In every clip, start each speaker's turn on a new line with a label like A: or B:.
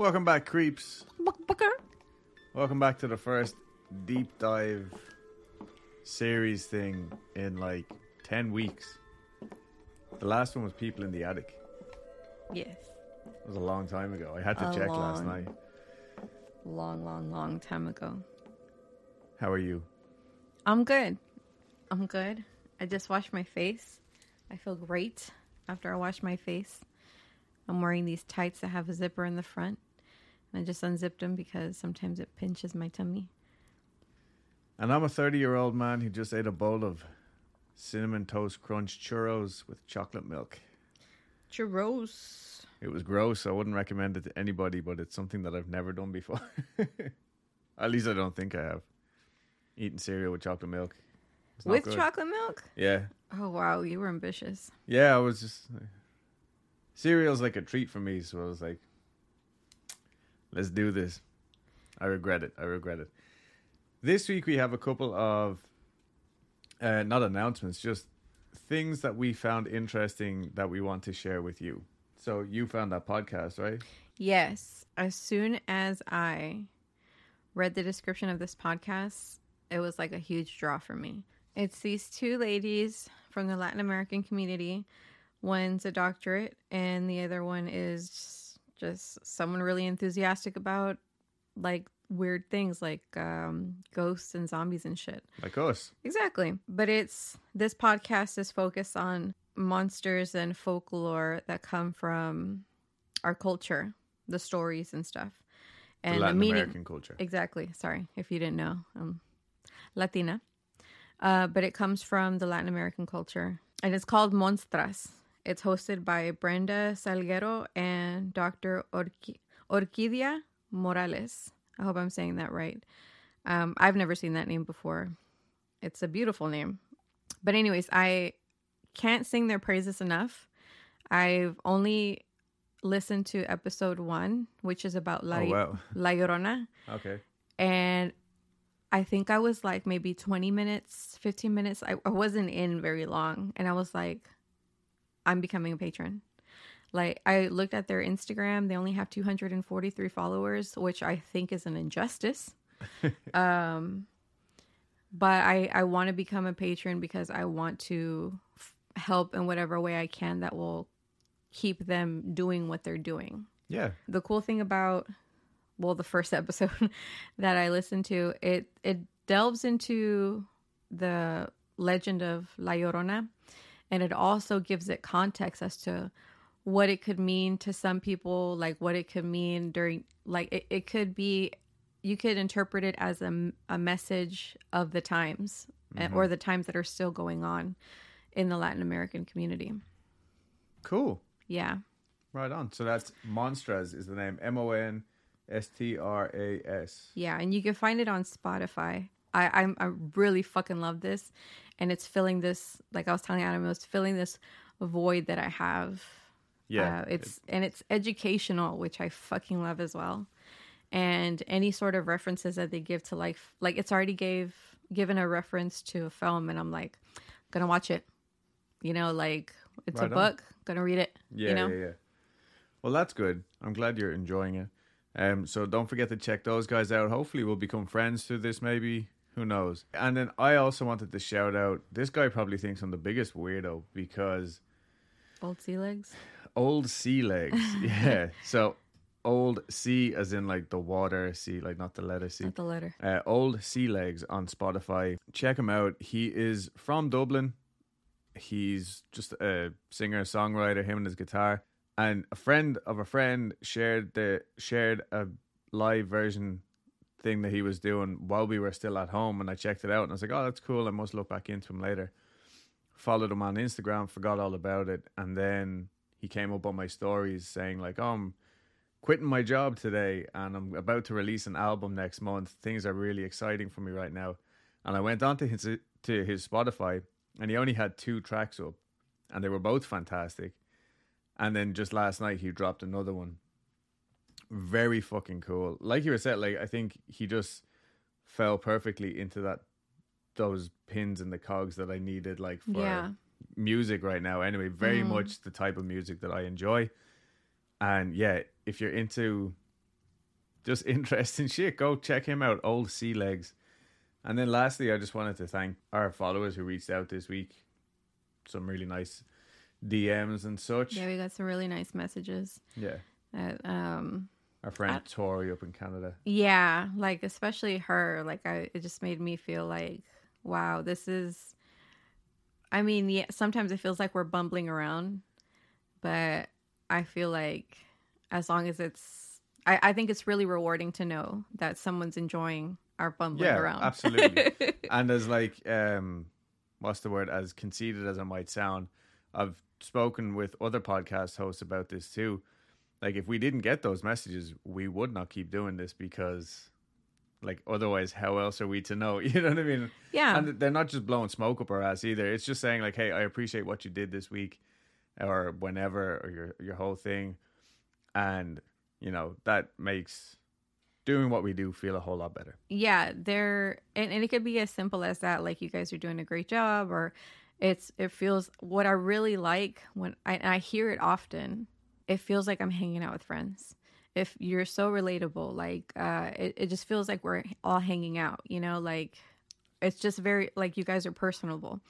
A: Welcome back, creeps.
B: Booker.
A: Welcome back to the first deep dive series thing in like 10 weeks. The last one was People in the Attic.
B: Yes.
A: It was a long time ago. I had to
B: A
A: check last night.
B: Long, long, long time ago.
A: How are you?
B: I'm good. I'm good. I just washed my face. I feel great after I wash my face. I'm wearing these tights that have a zipper in the front. I just unzipped them because sometimes it pinches my tummy.
A: And I'm a 30 year old man who just ate a bowl of cinnamon toast crunch churros with chocolate milk.
B: Churros.
A: It was gross. I wouldn't recommend it to anybody, but it's something that I've never done before. At least I don't think I have. Eating cereal with chocolate milk. It's
B: With chocolate milk?
A: Yeah.
B: Oh, wow. You were ambitious.
A: Yeah, I was just. Uh, cereal's like a treat for me, so I was like, let's do this. I regret it. I regret it. This week we have a couple of, uh, not announcements, just things that we found interesting that we want to share with you. So you found that podcast, right?
B: Yes. As soon as I read the description of this podcast, it was like a huge draw for me. It's these two ladies from the Latin American community. One's a doctorate, and the other one is just someone really enthusiastic about like weird things like um, ghosts and zombies and shit.
A: Like us.
B: Exactly. But it's this podcast is focused on monsters and folklore that come from our culture, the stories and stuff.
A: The
B: And the,
A: Latin
B: meaning
A: American culture.
B: Exactly. Sorry if you didn't know. I'm Latina. Uh, but it comes from the Latin American culture. And it's called Monstras. It's hosted by Brenda Salguero and Dr. Orqui- Orquídea Morales. I hope I'm saying that right. Um, I've never seen that name before. It's a beautiful name. But, anyways, I can't sing their praises enough. I've only listened to episode one, which is about La,
A: Oh, wow.
B: La Llorona.
A: Okay.
B: And I think I was like maybe 20 minutes, 15 minutes. I, I wasn't in very long. And I was like, I'm becoming a patron. Like, I looked at their Instagram. They only have 243 followers, which I think is an injustice. um, but I, I want to become a patron because I want to f- help in whatever way I can that will keep them doing what they're doing
A: Yeah.
B: the cool thing about well the first episode that i listened to it it delves into the legend of la llorona and it also gives it context as to what it could mean to some people like what it could mean during like it, it could be you could interpret it as a, a message of the times and or mm-hmm. the times that are still going on in the latin american community
A: Cool.
B: yeah
A: Right on. So that's Monstras is the name. M O N S T R A S.
B: Yeah, and you can find it on Spotify. I I'm, I really fucking love this, and it's filling this like I was telling Adam, it was filling this void that I have.
A: Yeah.
B: uh, it's and it's educational, which I fucking love as well. And any sort of references that they give to life, like it's already gave given a reference to a film, and I'm like, gonna watch it. You know, like it's
A: Right
B: a
A: on.
B: book, gonna read it.
A: Yeah,
B: you know,
A: yeah, yeah. Well, that's good. I'm glad you're enjoying it. Um, so don't forget to check those guys out. Hopefully, we'll become friends through this. Maybe who knows? And then I also wanted to shout out. This guy probably thinks I'm the biggest weirdo because
B: old sea legs.
A: old sea legs. yeah. So old sea, as in like the water sea, like not the letter C.
B: Not the letter.
A: uh, Old Sea Legs on Spotify. Check him out. He is from Dublin. He's just a singer songwriter. Him and his guitar. And a friend of a friend shared the shared a live version thing that he was doing while we were still at home. And I checked it out and I was like, oh, that's cool. I must look back into him later. Followed him on Instagram, forgot all about it, and then he came up on my stories saying like, oh, I'm quitting my job today and I'm about to release an album next month. Things are really exciting for me right now. And I went on to his to his Spotify and he only had two tracks up and they were both fantastic. And then just last night he dropped another one. Very fucking cool. Like you were said, like I think he just fell perfectly into that those pins and the cogs that I needed like for
B: Yeah.
A: music right now. Anyway, very
B: Mhm.
A: much the type of music that I enjoy. And yeah, if you're into just interesting shit. Go check him out, Old Sea Legs. And then lastly, I just wanted to thank our followers who reached out this week. Some really nice DMs and such.
B: Yeah, we got some really nice messages.
A: Yeah.
B: That, um,
A: Our friend Tori up in Canada.
B: yeah, like especially her. Like, I it just made me feel like, wow, this is. I mean, yeah, sometimes it feels like we're bumbling around, but I feel like as long as it's, I, I think it's really rewarding to know that someone's enjoying our bumbling
A: Yeah,
B: around.
A: absolutely. and as like um what's the word as conceited as it might sound i've spoken with other podcast hosts about this too like if we didn't get those messages we would not keep doing this because like otherwise how else are we to know? You know what i mean?
B: Yeah,
A: and they're not just blowing smoke up our ass either. It's just saying like hey i appreciate what you did this week or whenever or your your whole thing. And you know that makes doing what we do feel a whole lot better.
B: Yeah there and, and it could be as simple as that like you guys are doing a great job or it's it feels what i really like when i, I hear it often it feels like i'm hanging out with friends if you're so relatable like uh it, it just feels like we're all hanging out you know like it's just very like you guys are personable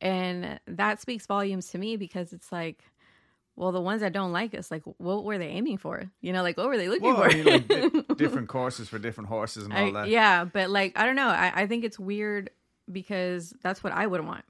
B: and that speaks volumes to me because it's like well the ones that don't like us like what were they aiming for you know like what were they looking
A: Well,
B: for
A: I mean, like, di- different courses for different horses and all
B: I-
A: that.
B: yeah, but like I don't know. I, I think it's weird because that's what I would want.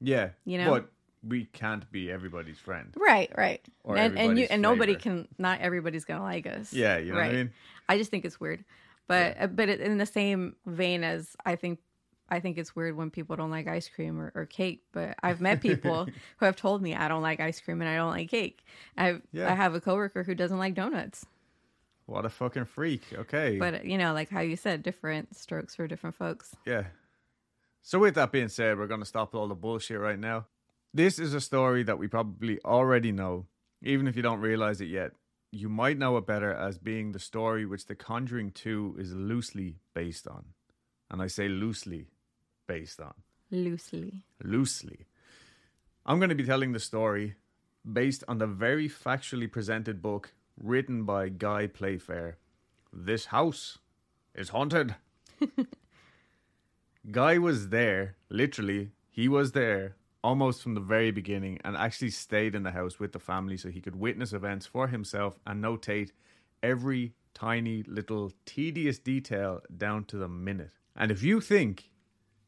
A: Yeah,
B: You know?
A: but we can't be everybody's friend.
B: Right, right.
A: Or
B: and and you and nobody can. Not everybody's gonna like us.
A: Yeah, you know what I mean.
B: I just think it's weird, but uh, but in the same vein as I think. I think it's weird when people don't like ice cream or, or cake, but I've met people who have told me I don't like ice cream and I don't like cake. I
A: Yeah.
B: I have a coworker who doesn't like donuts,
A: What a fucking freak. Okay,
B: but you know, like how you said, different strokes for different folks.
A: yeah. So with that being said, we're gonna stop all the bullshit right now. This is a story that we probably already know, even if you don't realize it yet. You might know it better as being the story which The Conjuring 2 is loosely based on. And I say loosely based on.
B: Loosely,
A: loosely. I'm going to be telling the story based on the very factually presented book written by Guy Playfair. This house is haunted. Guy was there, literally, he was there almost from the very beginning and actually stayed in the house with the family so he could witness events for himself and notate every tiny little tedious detail down to the minute. And if you think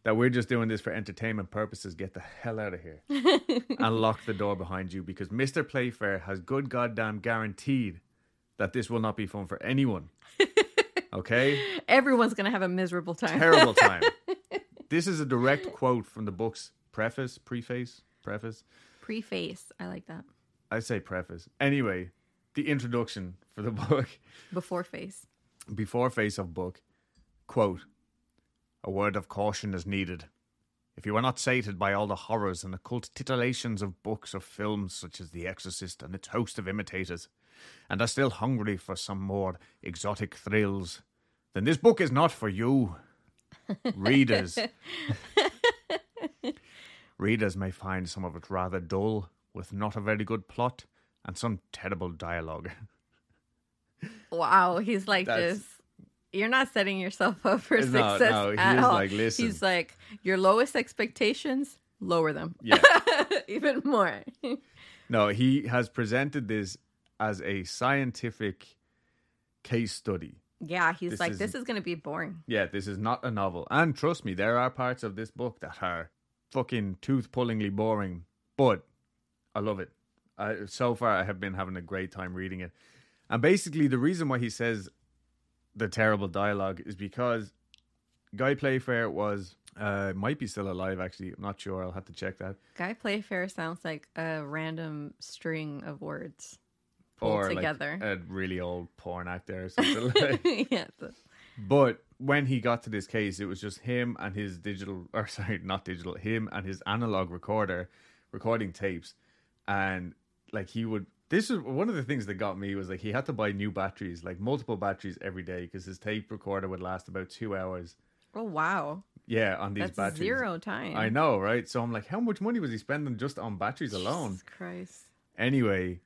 A: that we're just doing this for entertainment purposes, get the hell out of here and lock the door behind you because Mr. Playfair has good goddamn guaranteed that this will not be fun for anyone. Okay?
B: everyone's gonna have a miserable time.
A: Terrible time. this is a direct quote from the book's preface, preface, preface.
B: Preface, I like that.
A: I say preface. Anyway, the introduction for the book.
B: Before face.
A: before face of book quote a word of caution is needed if you are not sated by all the horrors and occult titillations of books or films such as the exorcist and its host of imitators and are still hungry for some more exotic thrills then this book is not for you readers readers may find some of it rather dull with not a very good plot and some terrible dialogue
B: Wow, he's like
A: That's-
B: this. You're not setting yourself up for
A: No,
B: success
A: no,
B: at
A: he's
B: all.
A: like, "Listen."
B: He's like, your lowest expectations, lower them.
A: yeah
B: Even more.
A: No, he has presented this as a scientific case study.
B: yeah, he's
A: This
B: like,
A: is-
B: this is going to be boring.
A: Yeah, this is not a novel. And trust me, there are parts of this book that are fucking tooth pullingly boring, but I love it. I, so far, I have been having a great time reading it. And basically, the reason why he says the terrible dialogue is because Guy Playfair was, uh, might be still alive actually. I'm not sure. I'll have to check that.
B: Guy Playfair sounds like a random string of words pulled
A: or
B: together.
A: like a really old porn actor or something like
B: yeah.
A: But when he got to this case, it was just him and his digital, or sorry, not digital, him and his analog recorder recording tapes. And like he would, this is one of the things that got me was like he had to buy new batteries, like multiple batteries every day because his tape recorder would last about two hours.
B: Oh, wow.
A: Yeah, on these
B: That's
A: batteries.
B: zero time.
A: I know, right? So I'm like, how much money was he spending just on batteries alone?
B: Jesus Christ.
A: Anyway,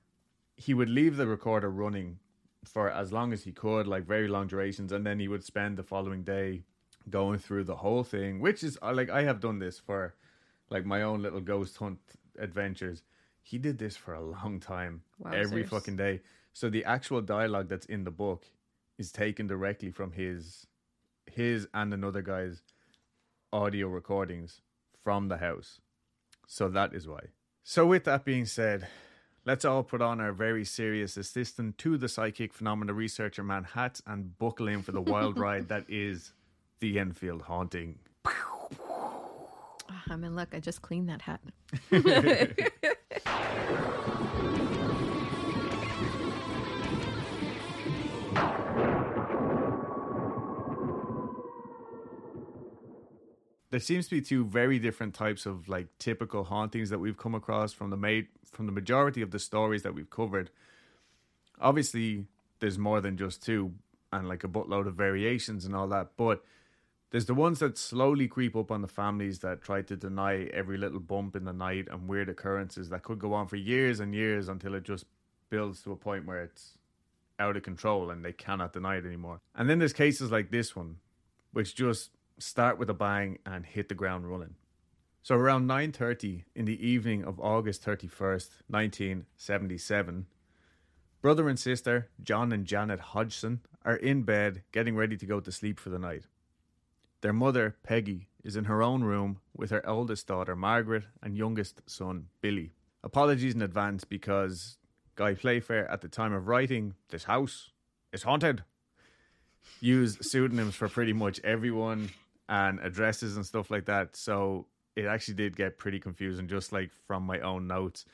A: he would leave the recorder running for as long as he could, like very long durations, and then he would spend the following day going through the whole thing, which is uh, like I have done this for like my own little ghost hunt adventures. He did this for a long time, every fucking day. So the actual dialogue that's in the book is taken directly from his his and another guy's audio recordings from the house. So that is why. So with that being said, let's all put on our very serious assistant to the psychic phenomena researcher man hats and buckle in for the wild ride that is the Enfield haunting.
B: Ah, I'm in luck. I just cleaned that hat.
A: there seems to be two very different types of like typical hauntings that we've come across from the ma- from the majority of the stories that we've covered. Obviously, there's more than just two and like a buttload of variations and all that, but there's the ones that slowly creep up on the families that try to deny every little bump in the night and weird occurrences that could go on for years and years until it just builds to a point where it's out of control and they cannot deny it anymore. And then there's cases like this one, which just start with a bang and hit the ground running. So around 9:30 in the evening of August 31st, 1977, brother and sister John and Janet Hodgson are in bed getting ready to go to sleep for the night. Their mother, Peggy, is in her own room with her eldest daughter, Margaret, and youngest son, Billy. Apologies in advance because Guy Playfair, at the time of writing, This house is haunted, used pseudonyms for pretty much everyone and addresses and stuff like that. So it actually did get pretty confusing, just like from my own notes,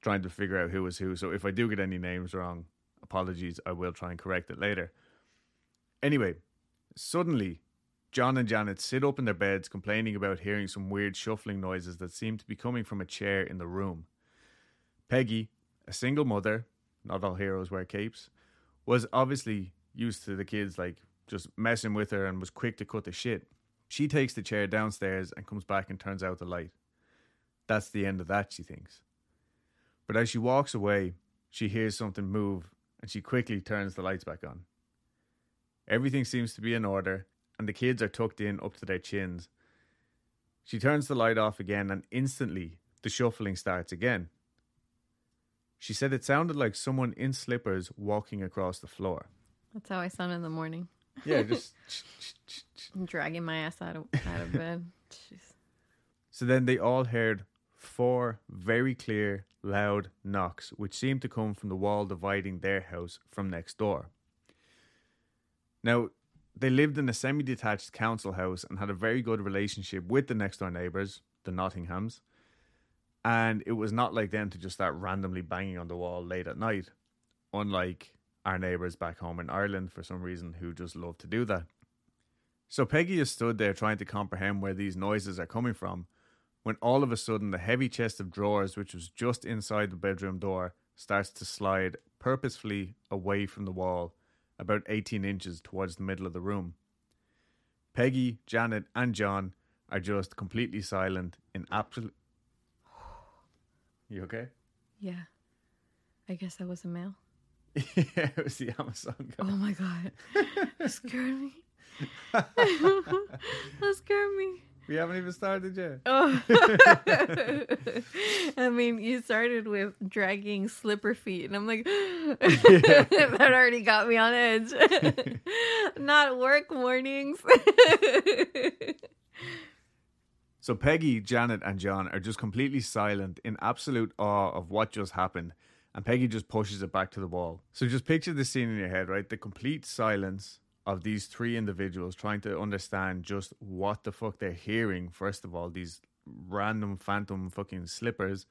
A: trying to figure out who was who. So if I do get any names wrong, apologies. I will try and correct it later. Anyway, suddenly, John and Janet sit up in their beds complaining about hearing some weird shuffling noises that seem to be coming from a chair in the room. Peggy, a single mother, not all heroes wear capes, was obviously used to the kids like just messing with her and was quick to cut the shit. She takes the chair downstairs and comes back and turns out the light. That's the end of that, she thinks. But as she walks away, she hears something move and she quickly turns the lights back on. Everything seems to be in order, and the kids are tucked in up to their chins. She turns the light off again, and instantly the shuffling starts again. She said it sounded like someone in slippers walking across the floor.
B: That's how I sound in the morning.
A: Yeah, just.
B: I'm dragging my ass out of, out of bed. Jeez.
A: So then they all heard four very clear, loud knocks, which seemed to come from the wall dividing their house from next door. Now, they lived in a semi detached council house and had a very good relationship with the next door neighbours, the Nottinghams. And it was not like them to just start randomly banging on the wall late at night, unlike our neighbours back home in Ireland for some reason who just love to do that. So Peggy is stood there trying to comprehend where these noises are coming from when all of a sudden the heavy chest of drawers, which was just inside the bedroom door, starts to slide purposefully away from the wall about 18 inches towards the middle of the room. Peggy, Janet, and John are just completely silent in absolute. You okay?
B: Yeah. I guess that was a male.
A: Yeah, it was the Amazon guy.
B: Oh my god. That scared me. that scared me.
A: We haven't even started yet.
B: Oh. I mean, you started with dragging slipper feet, and I'm like, that already got me on edge. Not work mornings.
A: So Peggy, Janet, and John are just completely silent in absolute awe of what just happened, and Peggy just pushes it back to the wall. So just picture the scene in your head, right? The complete silence of these three individuals trying to understand just what the fuck they're hearing, first of all, these random phantom fucking slippers,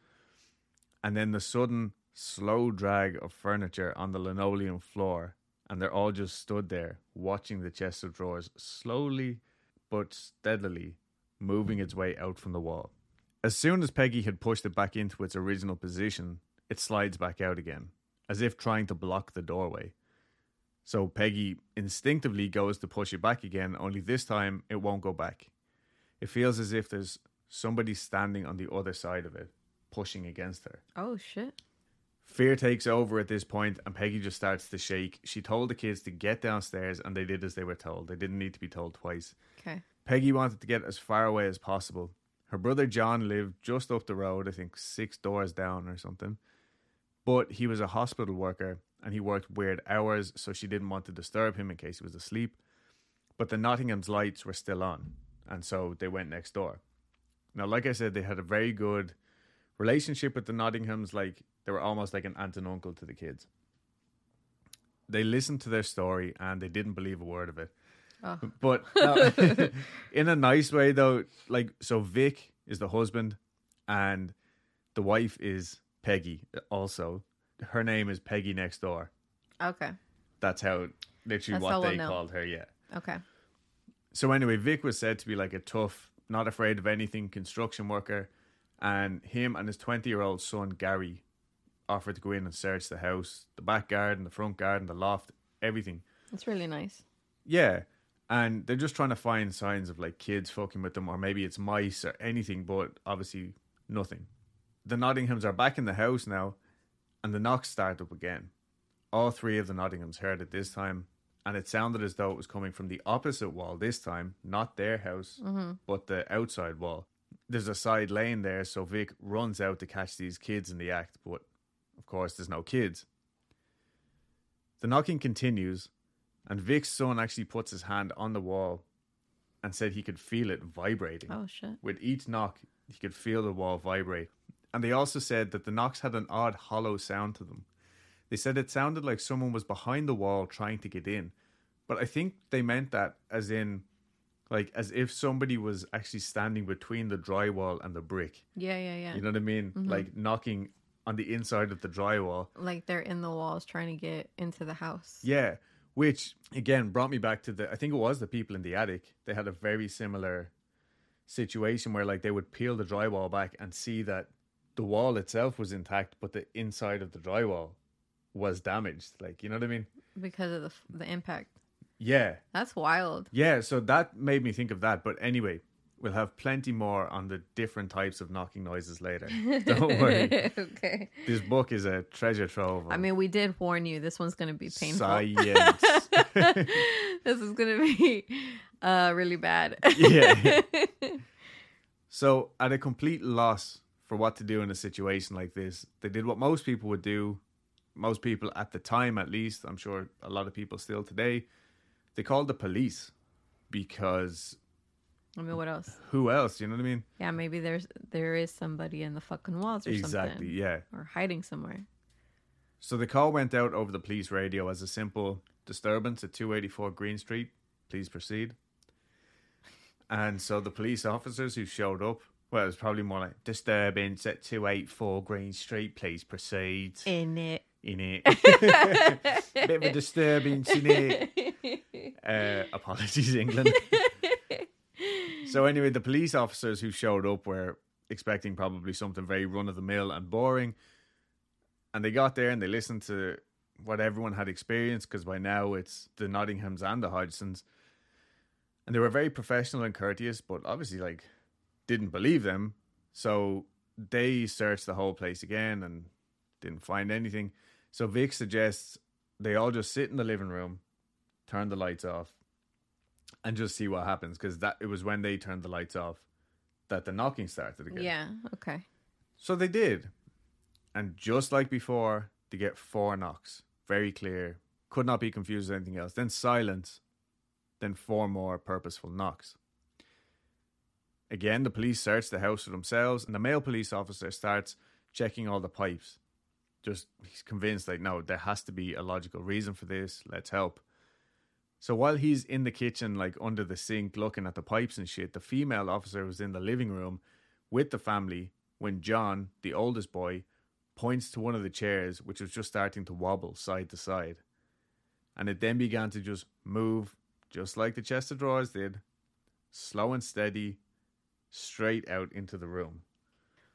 A: and then the sudden slow drag of furniture on the linoleum floor, and they're all just stood there watching the chest of drawers slowly but steadily moving its way out from the wall. As soon as Peggy had pushed it back into its original position, it slides back out again, as if trying to block the doorway. So Peggy instinctively goes to push it back again, only this time it won't go back. It feels as if there's somebody standing on the other side of it, pushing against her.
B: oh shit.
A: Fear takes over at this point, and Peggy just starts to shake. She told the kids to get downstairs, and they did as they were told. They didn't need to be told twice.
B: Okay.
A: Peggy wanted to get as far away as possible. Her brother John lived just up the road, I think six doors down or something. But he was a hospital worker and he worked weird hours, so she didn't want to disturb him in case he was asleep. But the Nottingham's lights were still on, and so they went next door. Now, like I said, they had a very good relationship with the Nottinghams, like they were almost like an aunt and uncle to the kids. They listened to their story and they didn't believe a word of it.
B: Oh.
A: But in a nice way, though, like, so Vic is the husband and the wife is Peggy also. Her name is Peggy next door.
B: Okay.
A: That's how, literally,
B: That's
A: what
B: how we'll
A: they
B: know.
A: called her, yeah.
B: Okay.
A: So anyway, Vic was said to be like a tough, not afraid of anything construction worker, and him and his twenty-year-old son Gary offered to go in and search the house, the back garden, the front garden, the loft, everything.
B: That's really nice.
A: Yeah, and they're just trying to find signs of like kids fucking with them, or maybe it's mice or anything, but obviously nothing. The Nottinghams are back in the house now, and the knocks start up again. All three of the Nottinghams heard it this time, and it sounded as though it was coming from the opposite wall this time, not their house, mm-hmm. but the outside wall. There's a side lane there, so Vic runs out to catch these kids in the act, but of course, there's no kids. The knocking continues, and Vic's son actually puts his hand on the wall and said he could feel it vibrating.
B: Oh shit.
A: With each knock, he could feel the wall vibrate. And they also said that the knocks had an odd hollow sound to them. They said it sounded like someone was behind the wall trying to get in. But I think they meant that as in, like, as if somebody was actually standing between the drywall and the brick.
B: Yeah, yeah, yeah.
A: You know what I mean? Mm-hmm. Like knocking on the inside of the drywall.
B: like they're in the walls trying to get into the house.
A: Yeah, which again brought me back to the. I think it was the people in the attic. They had a very similar situation where like they would peel the drywall back and see that the wall itself was intact, but the inside of the drywall was damaged. Like you know what I mean?
B: Because of the the impact.
A: Yeah,
B: That's wild.
A: yeah. So that made me think of that. But anyway, we'll have plenty more on the different types of knocking noises later. Don't worry.
B: okay.
A: This book is a treasure trove.
B: I mean, we did warn you. This one's gonna be painful.
A: science.
B: this is gonna be uh really bad.
A: yeah. So, at a complete loss for what to do in a situation like this, they did what most people would do. Most people at the time, at least, I'm sure a lot of people still today, they called the police because
B: I mean, what else?
A: who else? You know what I mean?
B: Yeah, maybe there's there is somebody in the fucking walls or something.
A: Exactly,
B: something,
A: yeah.
B: or hiding somewhere.
A: So the call went out over the police radio as a simple disturbance at 284 Green Street. Please proceed. And so the police officers who showed up, well, it was probably more like disturbance at 284 Green Street. Please proceed.
B: In it.
A: In it, bit of a disturbance in it. Uh, apologies, England. so anyway, the police officers who showed up were expecting probably something very run of the mill and boring, and they got there and they listened to what everyone had experienced because by now it's the Nottinghams and the Hodgsons, and they were very professional and courteous, but obviously like didn't believe them, so they searched the whole place again and didn't find anything. So Vic suggests they all just sit in the living room, turn the lights off, and just see what happens because that it was when they turned the lights off that the knocking started again.
B: Yeah. Okay.
A: So they did. And just like before, they get four knocks. Very clear. Could not be confused with anything else. Then silence. Then four more purposeful knocks. Again, the police search the house for themselves, and the male police officer starts checking all the pipes. Just, he's convinced, like, no, there has to be a logical reason for this. Let's help. So while he's in the kitchen, like under the sink, looking at the pipes and shit, the female officer was in the living room with the family when John, the oldest boy, points to one of the chairs, which was just starting to wobble side to side. And it then began to just move, just like the chest of drawers did, slow and steady, straight out into the room.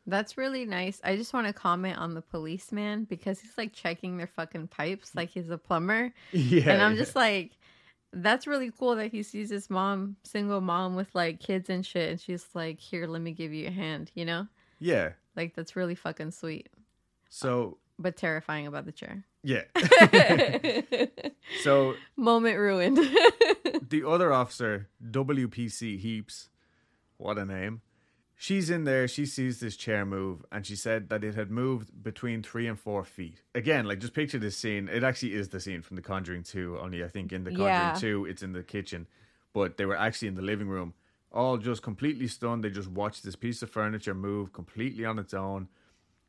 B: That's really nice. I just want to comment on the policeman because he's like checking their fucking pipes like he's a plumber.
A: Yeah.
B: and I'm just like, that's really cool that he sees his mom, single mom with like kids and shit. And she's like, here, let me give you a hand, you know?
A: Yeah.
B: Like, that's really fucking sweet.
A: So uh,
B: but terrifying about the chair.
A: Yeah. so
B: Moment ruined.
A: the other officer, WPC Heeps, what a name. She's in there. She sees this chair move, and she said that it had moved between three and four feet. Again, like just picture this scene. It actually is the scene from The Conjuring 2, only I think in The Conjuring
B: Yeah.
A: 2, it's in the kitchen, but they were actually in the living room, all just completely stunned. They just watched this piece of furniture move completely on its own,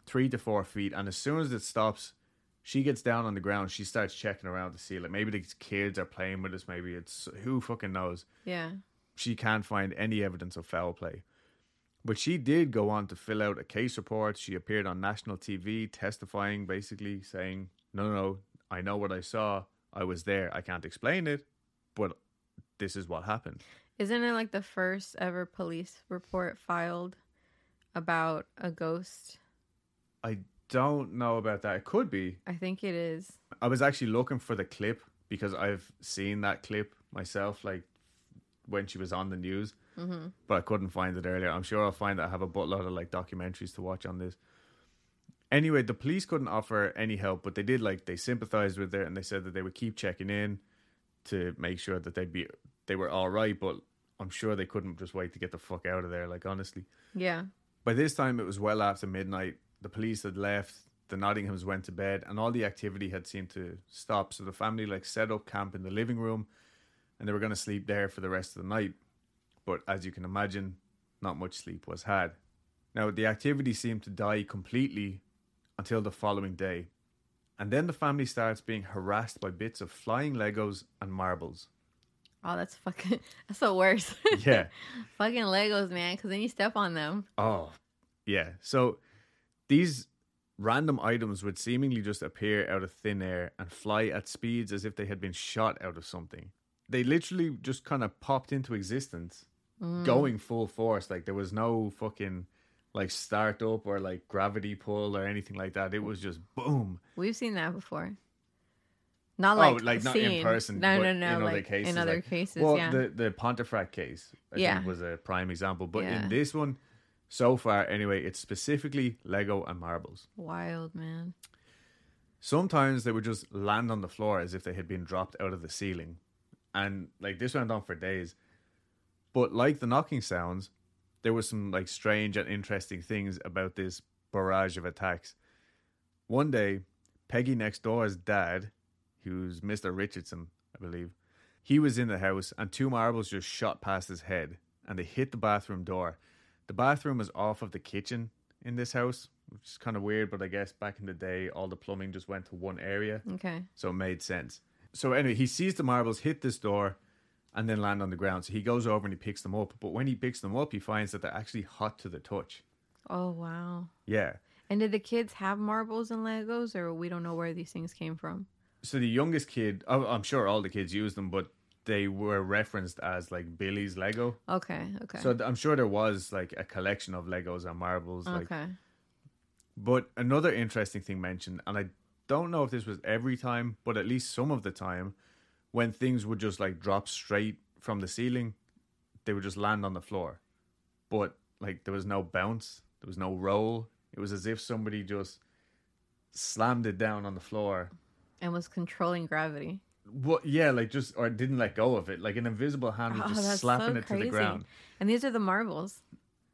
A: three to four feet. And as soon as it stops, she gets down on the ground. She starts checking around to see, like, maybe these kids are playing with us. Maybe it's who fucking knows
B: yeah.
A: She can't find any evidence of foul play. But she did go on to fill out a case report. She appeared on national TV testifying, basically saying, No, no, no, I know what I saw. I was there. I can't explain it, but this is what happened.
B: Isn't it like the first ever police report filed about a ghost?
A: I don't know about that. It could be.
B: I think it is.
A: I was actually looking for the clip because I've seen that clip myself, like when she was on the news,
B: hmm
A: but I couldn't find it earlier. I'm sure I'll find it. I have a buttload of like documentaries to watch on this. Anyway, the police couldn't offer any help, but they did like they sympathized with her and they said that they would keep checking in to make sure that they'd be they were all right. But I'm sure they couldn't just wait to get the fuck out of there. Like honestly,
B: Yeah.
A: by this time it was well after midnight. The police had left. The Nottinghams went to bed, and all the activity had seemed to stop. So the family like set up camp in the living room, and they were going to sleep there for the rest of the night. But as you can imagine, not much sleep was had. Now the activity seemed to die completely until the following day, and then the family starts being harassed by bits of flying Legos and marbles.
B: Oh, that's fucking. That's the worst.
A: Yeah.
B: fucking Legos, man. Because then you step on them.
A: Oh, yeah. So these random items would seemingly just appear out of thin air and fly at speeds as if they had been shot out of something. They literally just kind of popped into existence, mm. going full force. Like there was no fucking like start up or like gravity pull or anything like that. It was just boom.
B: We've seen that before. Not
A: Oh,
B: like
A: like not in person,
B: No,
A: but
B: no,
A: in
B: no.
A: other cases,
B: in other
A: like-
B: cases,
A: Well,
B: yeah.
A: the the Pontefract case, I
B: Yeah.
A: think, was a prime example. But
B: Yeah.
A: in this one, so far anyway, it's specifically Lego and marbles.
B: Wild, man.
A: Sometimes they would just land on the floor as if they had been dropped out of the ceiling. And like this went on for days. But like the knocking sounds, there was some like strange and interesting things about this barrage of attacks. One day, Peggy next door's dad, who's Mr. Richardson, I believe, he was in the house and two marbles just shot past his head and they hit the bathroom door. The bathroom is off of the kitchen in this house, which is kind of weird, but I guess back in the day, all the plumbing just went to one area,
B: Okay.
A: so it made sense. So anyway, he sees the marbles hit this door and then land on the ground. So he goes over and he picks them up. But when he picks them up, he finds that they're actually hot to the touch.
B: Oh wow.
A: Yeah.
B: And did the kids have marbles and Legos, or we don't know where these things came from?
A: So the youngest kid, oh, I'm sure all the kids used them, but they were referenced as like Billy's Lego.
B: Okay. Okay.
A: So I'm sure there was like a collection of Legos and marbles. Like,
B: okay.
A: But another interesting thing mentioned, and I don't know if this was every time, but at least some of the time, when things would just like drop straight from the ceiling, they would just land on the floor. But like there was no bounce, there was no roll. It was as if somebody just slammed it down on the floor.
B: And was controlling gravity.
A: What? Yeah, like just or didn't let go of it. Like an invisible hand was
B: Oh,
A: just slapping
B: so
A: it to the ground.
B: And these are the marbles.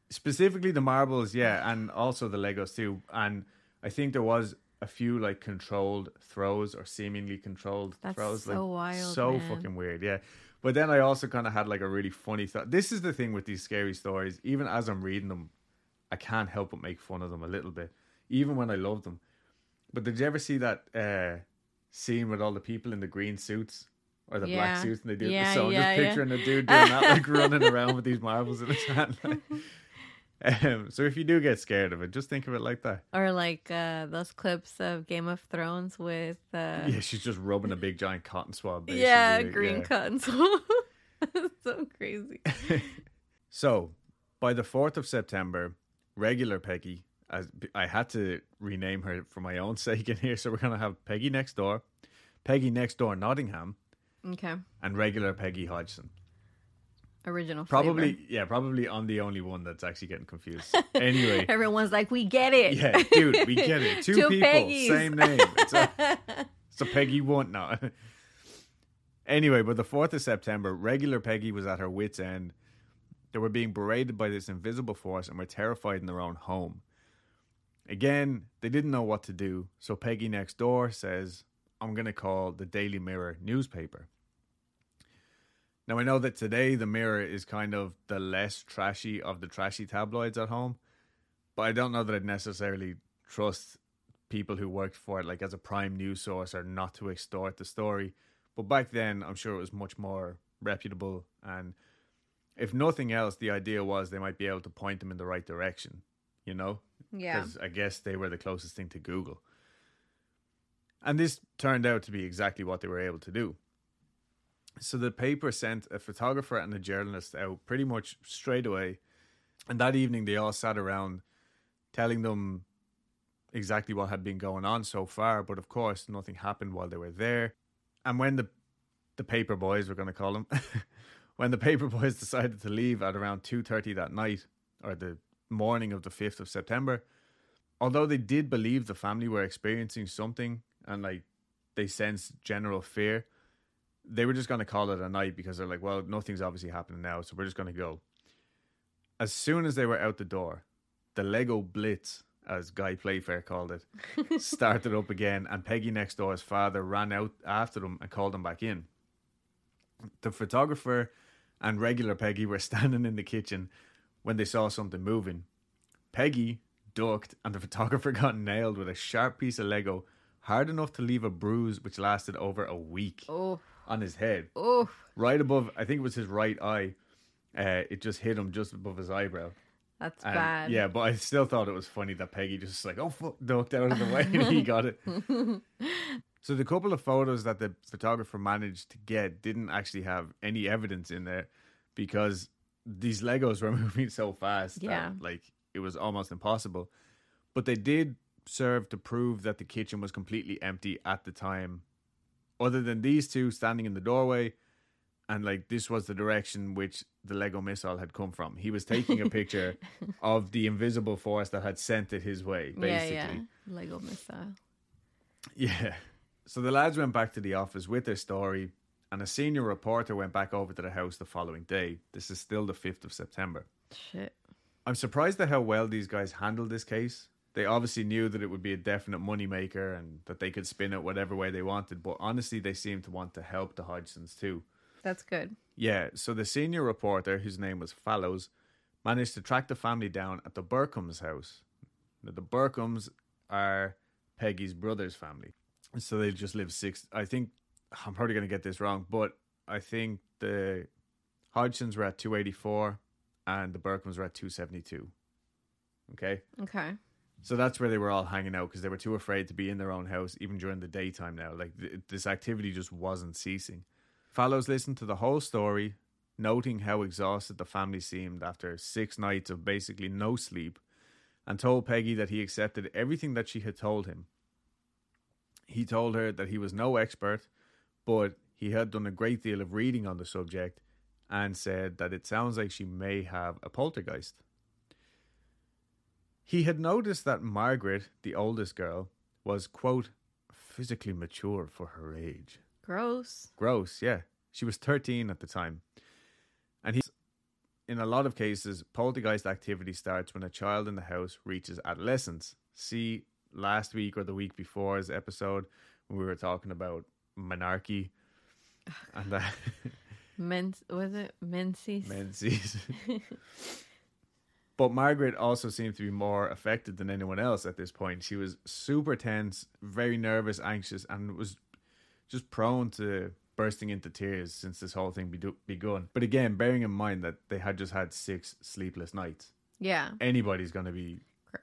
A: specifically the marbles yeah and also the legos too and i think there was a few like controlled throws or seemingly controlled
B: That's
A: throws
B: so
A: like
B: wild,
A: so
B: man.
A: fucking weird yeah. But then i also kind of had like a really funny thought. This is the thing with these scary stories. Even as i'm reading them i can't help but make fun of them a little bit even when i love them. But did you ever see that uh scene with all the people in the green suits or the black suits and they do
B: Yeah,
A: so i'm
B: yeah,
A: just
B: yeah.
A: picturing a dude doing that like running around with these marbles in his hand. like, um, so if you do get scared of it, just think of it like that.
B: Or like uh, those clips of Game of Thrones with uh,
A: Yeah, she's just rubbing a big giant cotton swab. Basically.
B: yeah, green
A: yeah.
B: cotton. so crazy.
A: So by the fourth of September, regular Peggy, as I had to rename her for my own sake in here, so we're gonna have Peggy next door, Peggy next door Nottingham,
B: Okay.
A: and regular Peggy Hodgson.
B: Original.
A: Probably,
B: flavor.
A: yeah, probably I'm the only one that's actually getting confused. Anyway,
B: Everyone's like, we get it.
A: yeah, dude, we get it. Two,
B: Two
A: people,
B: Peggies.
A: same name. It's a, it's a Peggy one now. anyway, but the 4th of September, regular Peggy was at her wits' end. They were being berated by this invisible force and were terrified in their own home. Again, they didn't know what to do, so Peggy next door says, I'm going to call the Daily Mirror newspaper. Now, I know that today the Mirror is kind of the less trashy of the trashy tabloids at home, but I don't know that I'd necessarily trust people who worked for it, like as a prime news source, or not to extort the story. But back then, I'm sure it was much more reputable, and if nothing else, the idea was they might be able to point them in the right direction, you know?
B: Yeah.
A: Because I guess they were the closest thing to Google. And this turned out to be exactly what they were able to do. So the paper sent a photographer and a journalist out pretty much straight away. And that evening, they all sat around telling them exactly what had been going on so far. But of course, nothing happened while they were there. And when the the paper boys, we're going to call them, when the paper boys decided to leave at around two thirty that night, or the morning of the fifth of September, although they did believe the family were experiencing something and like they sensed general fear, they were just going to call it a night because they're like, well, nothing's obviously happening now, so we're just going to go. As soon as they were out the door, the Lego Blitz, as Guy Playfair called it, started up again, and Peggy next door's father ran out after them and called them back in. The photographer and regular Peggy were standing in the kitchen when they saw something moving. Peggy ducked, and the photographer got nailed with a sharp piece of Lego, hard enough to leave a bruise which lasted over a week
B: Oh,
A: on his head,
B: oh,
A: right above. I think it was his right eye. Uh, it just hit him just above his eyebrow.
B: that's
A: And,
B: bad.
A: Yeah, but I still thought it was funny that Peggy just like, oh fuck, ducked out of the way and he got it. so the couple of photos that the photographer managed to get didn't actually have any evidence in there because these Legos were moving so fast
B: Yeah.
A: that like it was almost impossible. But they did serve to prove that the kitchen was completely empty at the time. Other than these two standing in the doorway, and like this was the direction which the Lego missile had come from. He was taking a picture of the invisible force that had sent it his way, basically.
B: Yeah, yeah. Lego missile.
A: Yeah. So the lads went back to the office with their story, and a senior reporter went back over to the house the following day. This is still the 5th of September.
B: Shit.
A: I'm surprised at how well these guys handled this case. They obviously knew that it would be a definite moneymaker and that they could spin it whatever way they wanted, but honestly, they seemed to want to help the Hodgsons too.
B: That's good.
A: Yeah, so the senior reporter, whose name was Fallows, managed to track the family down at the Burcombes house. Now, the Burcombes are Peggy's brother's family. So they just live six. I think, I'm probably going to get this wrong, but I think the Hodgsons were at 284 and the Burcombes were at 272. Okay?
B: Okay.
A: So that's where they were all hanging out because they were too afraid to be in their own house, even during the daytime now. Like th- this activity just wasn't ceasing. Fallows listened to the whole story, noting how exhausted the family seemed after six nights of basically no sleep, and told Peggy that he accepted everything that she had told him. He told her that he was no expert, but he had done a great deal of reading on the subject and said that it sounds like she may have a poltergeist. He had noticed that Margaret, the oldest girl, was, quote, physically mature for her age.
B: Gross.
A: Gross, yeah. She was 13 at the time. And he's, in a lot of cases, poltergeist activity starts when a child in the house reaches adolescence. See last week or the week before's episode when we were talking about menarche and that
B: Men was it menses?
A: menses. but Margaret also seemed to be more affected than anyone else at this point. She was super tense, very nervous, anxious, and was just prone to bursting into tears since this whole thing be- begun. But again, bearing in mind that they had just had six sleepless nights,
B: Yeah.
A: anybody's gonna be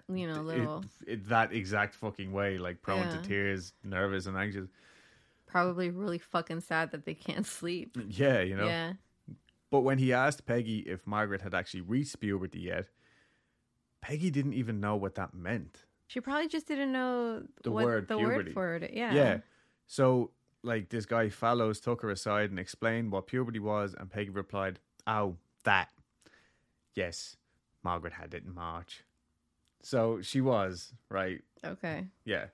B: You know,
A: it,
B: little
A: it, that exact fucking way, like prone
B: Yeah.
A: to tears, nervous, and anxious.
B: probably really fucking sad that they can't sleep.
A: Yeah, you know.
B: Yeah.
A: But when he asked Peggy if Margaret had actually reached puberty yet, Peggy didn't even know what that meant.
B: She probably just didn't know
A: The
B: what
A: word
B: the
A: puberty.
B: word for it. Yeah.
A: Yeah. So, like, this guy Fallows took her aside and explained what puberty was, and Peggy replied, "Oh, that. Yes, Margaret had it in March. So she was, right?
B: Okay.
A: Yeah.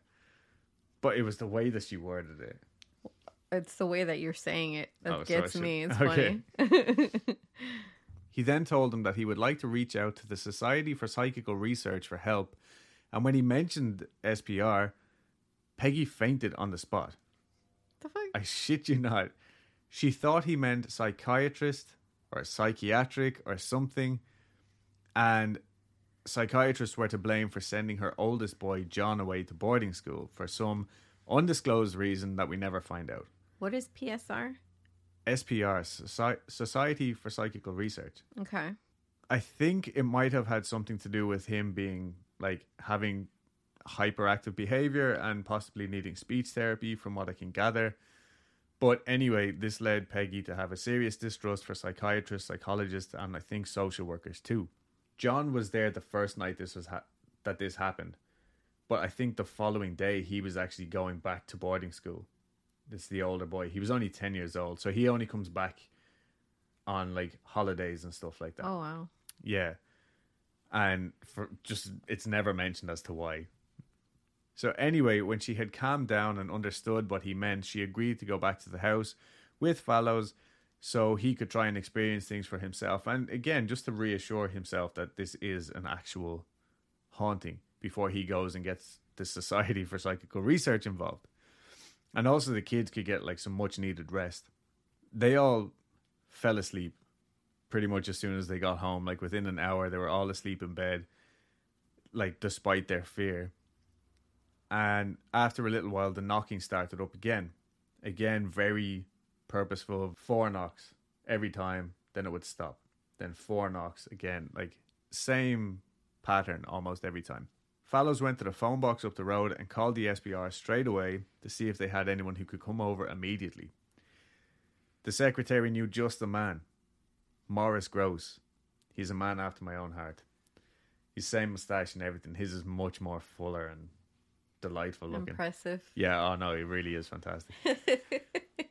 A: But it was the way that she worded it.
B: It's the way that you're saying it that
A: Oh, so I
B: gets
A: should-
B: me. It's funny.
A: He then told him that he would like to reach out to the Society for Psychical Research for help, and when he mentioned SPR, Peggy fainted on the spot.
B: the fuck?
A: I shit you not. She thought he meant psychiatrist or psychiatric or something, and psychiatrists were to blame for sending her oldest boy, John, away to boarding school for some undisclosed reason that we never find out.
B: What is PSR?
A: SPR, Soci- Society for Psychical Research.
B: Okay.
A: I think it might have had something to do with him being like having hyperactive behavior and possibly needing speech therapy, from what I can gather. But anyway, this led Peggy to have a serious distrust for psychiatrists, psychologists, and I think social workers too. John was there the first night this was ha- that this happened, but I think the following day he was actually going back to boarding school. This is the older boy. He was only ten years old, so he only comes back on like holidays and stuff like that.
B: Oh wow.
A: Yeah. And for just it's never mentioned as to why. So anyway, when she had calmed down and understood what he meant, she agreed to go back to the house with Fallows so he could try and experience things for himself and again just to reassure himself that this is an actual haunting before he goes and gets the Society for Psychical Research involved. And also the kids could get like some much needed rest. They all fell asleep pretty much as soon as they got home. Like within an hour, they were all asleep in bed, like despite their fear. And after a little while, the knocking started up again. Again, very purposeful. Four knocks every time, then it would stop. Then four knocks again. Like same pattern almost every time. Fallows went to the phone box up the road and called the SPR straight away to see if they had anyone who could come over immediately. The secretary knew just the man. Maurice Grosse. He's a man after my own heart. His same moustache and everything. His is much more fuller and delightful looking.
B: Impressive.
A: Yeah, oh no, he really is fantastic.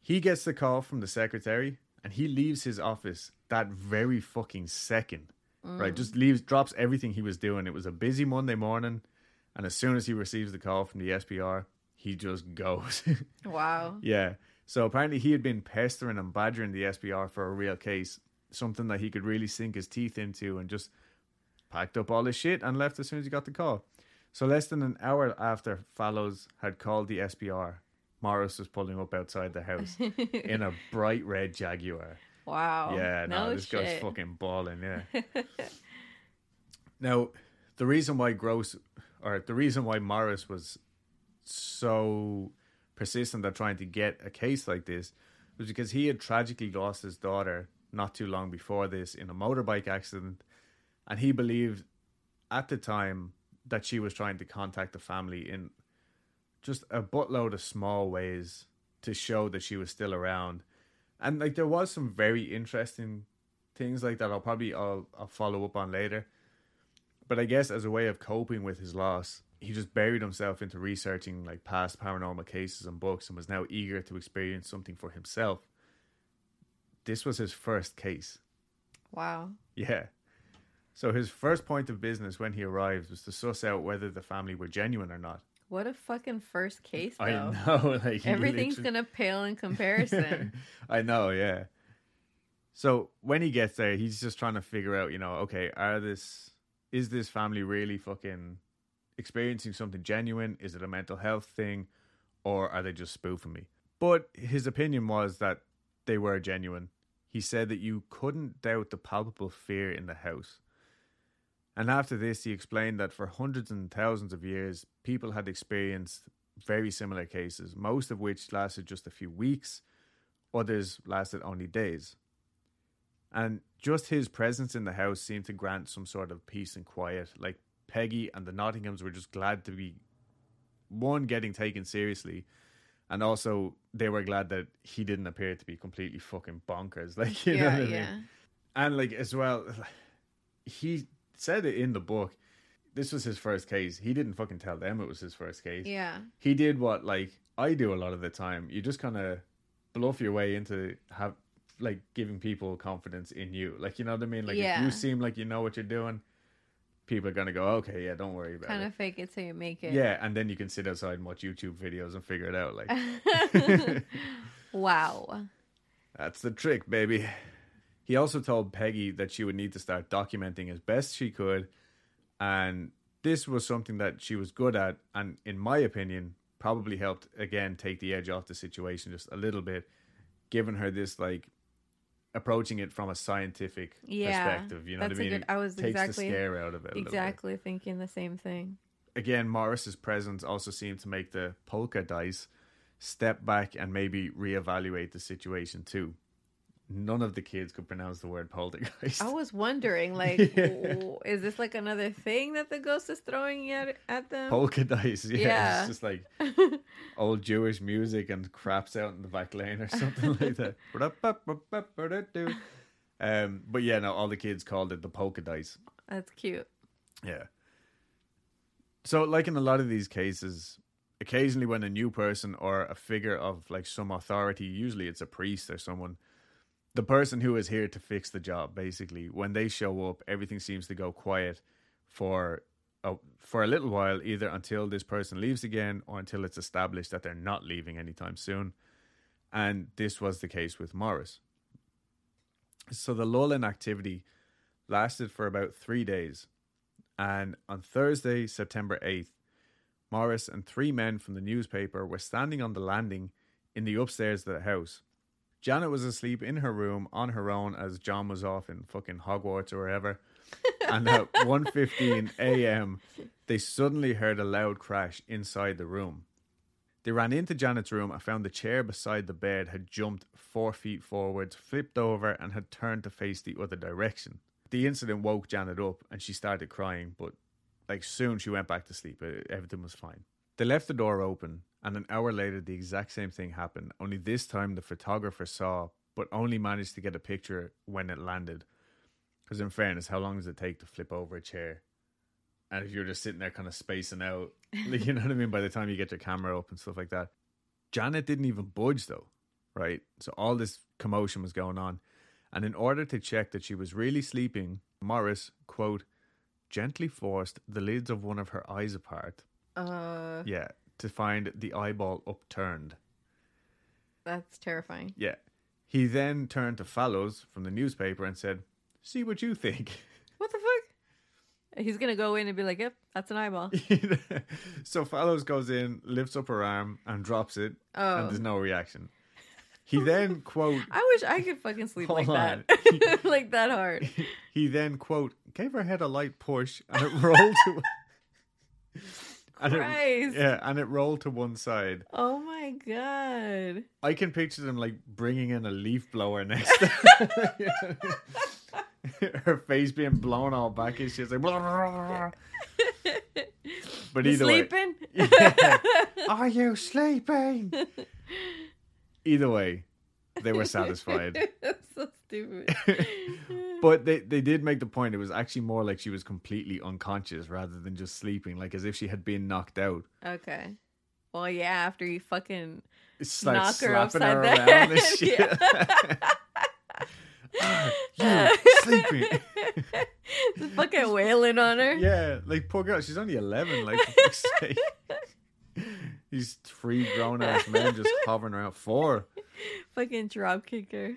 A: he gets the call from the secretary and he leaves his office that very fucking second. Right, mm. just leaves, drops everything he was doing. It was a busy Monday morning, and as soon as he receives the call from the SPR, he just goes.
B: Wow.
A: Yeah. So apparently he had been pestering and badgering the SPR for a real case, something that he could really sink his teeth into, and just packed up all his shit and left as soon as he got the call. So less than an hour after Fallows had called the SPR, Maurice was pulling up outside the house in a bright red Jaguar.
B: Wow.
A: Yeah, no,
B: no
A: this guy's fucking balling. Yeah. now, the reason why Grosse, or the reason why Maurice was so persistent at trying to get a case like this was because he had tragically lost his daughter not too long before this in a motorbike accident, and he believed at the time that she was trying to contact the family in just a buttload of small ways to show that she was still around and like there was some very interesting things like that I'll probably I'll, I'll follow up on later. But I guess as a way of coping with his loss, he just buried himself into researching like past paranormal cases and books and was now eager to experience something for himself. This was his first case.
B: Wow.
A: Yeah. So his first point of business when he arrived was to suss out whether the family were genuine or not.
B: What a fucking first case, though.
A: I know, like
B: Everything's
A: literally-
B: gonna pale in comparison.
A: I know, yeah. So when he gets there, he's just trying to figure out, you know, okay, are this is this family really fucking experiencing something genuine? Is it a mental health thing, or are they just spoofing me? But his opinion was that they were genuine. He said that you couldn't doubt the palpable fear in the house. And after this, he explained that for hundreds and thousands of years, people had experienced very similar cases, most of which lasted just a few weeks, others lasted only days. And just his presence in the house seemed to grant some sort of peace and quiet. Like Peggy and the Nottinghams were just glad to be, one, getting taken seriously, and also they were glad that he didn't appear to be completely fucking bonkers. Like, you know
B: yeah,
A: what I mean? And like as well, he said it in the book. This was his first case. He didn't fucking tell them it was his first case.
B: Yeah.
A: He did what like I do a lot of the time. You just kind of bluff your way into have like giving people confidence in you. Like you know what I mean? Like if you seem like you know what you're doing, people are gonna go, okay, yeah, don't worry about
B: kind
A: it.
B: Kind of fake it till you make it.
A: Yeah, and then you can sit outside and watch YouTube videos and figure it out. Like
B: wow.
A: that's the trick, baby. He also told Peggy that she would need to start documenting as best she could, and this was something that she was good at, and in my opinion, probably helped again take the edge off the situation just a little bit, giving her this like approaching it from a scientific
B: Yeah,
A: perspective. You know
B: that's
A: what I mean?
B: good- I was
A: Takes
B: exactly-
A: the scare out of it. a little bit.
B: Exactly thinking the same thing.
A: again, Maurice's presence also seemed to make the polka dice step back and maybe reevaluate the situation too. None of the kids could pronounce the word poltergeist.
B: I was wondering, like,
A: Yeah.
B: is this like another thing that the ghost is throwing at at them?
A: polka dice, yeah,
B: Yeah.
A: it's just like old Jewish music and craps out in the back lane or something like that. um, but yeah, no, all the kids called it the polka dice.
B: That's cute.
A: Yeah. So, like in a lot of these cases, occasionally when a new person or a figure of like some authority, usually it's a priest or someone, the person who is here to fix the job, basically, when they show up, everything seems to go quiet for a, for a little while, either until this person leaves again or until it's established that they're not leaving anytime soon. And this was the case with Maurice. So the lull in activity lasted for about three days. And on Thursday, September 8th, Maurice and three men from the newspaper were standing on the landing in the upstairs of the house. Janet was asleep in her room on her own as John was off in fucking Hogwarts or wherever. and at 1.15 a.m., they suddenly heard a loud crash inside the room. They ran into Janet's room and found the chair beside the bed had jumped four feet forwards, flipped over, and had turned to face the other direction. The incident woke Janet up and she started crying, but like soon she went back to sleep. Everything was fine. They left the door open, and an hour later, the exact same thing happened. Only this time, the photographer saw, but only managed to get a picture when it landed. Because, in fairness, how long does it take to flip over a chair? And if you're just sitting there kind of spacing out, like, you know what I mean? By the time you get your camera up and stuff like that. Janet didn't even budge, though, right? So all this commotion was going on. And in order to check that she was really sleeping, Maurice, quote, gently forced the lids of one of her eyes apart.
B: Uh,
A: Yeah, to find the eyeball upturned.
B: that's terrifying.
A: Yeah. He then turned to Fallows from the newspaper and said, See what you think.
B: What the fuck? He's gonna go in and be like, "Yep, that's an eyeball."
A: so Fallows goes in, lifts up her arm, and drops it,
B: Oh.
A: and there's oh. no reaction. He then, quote,
B: I wish I could fucking sleep like that, like that hard.
A: he then, quote, gave her head a light push, and it rolled to. And it, yeah, and it rolled to one side.
B: Oh my god.
A: I can picture them like bringing in a leaf blower next her. her face being blown all back and she's like blah, blah, blah, but either way
B: sleeping?
A: Yeah. are you sleeping either way they were satisfied
B: That's so stupid.
A: But they, they did make the point it was actually more like she was completely unconscious rather than just sleeping like as if she had been knocked out
B: okay. Well, yeah. After you fucking
A: it's like
B: Knock her upside
A: her around and
B: head,
A: shit Ah, you sleeping
B: Just fucking wailing on her.
A: Yeah, like poor girl, she's only eleven. Like for fuck's sake. these three grown ass men just hovering around. Four.
B: Fucking drop kicker.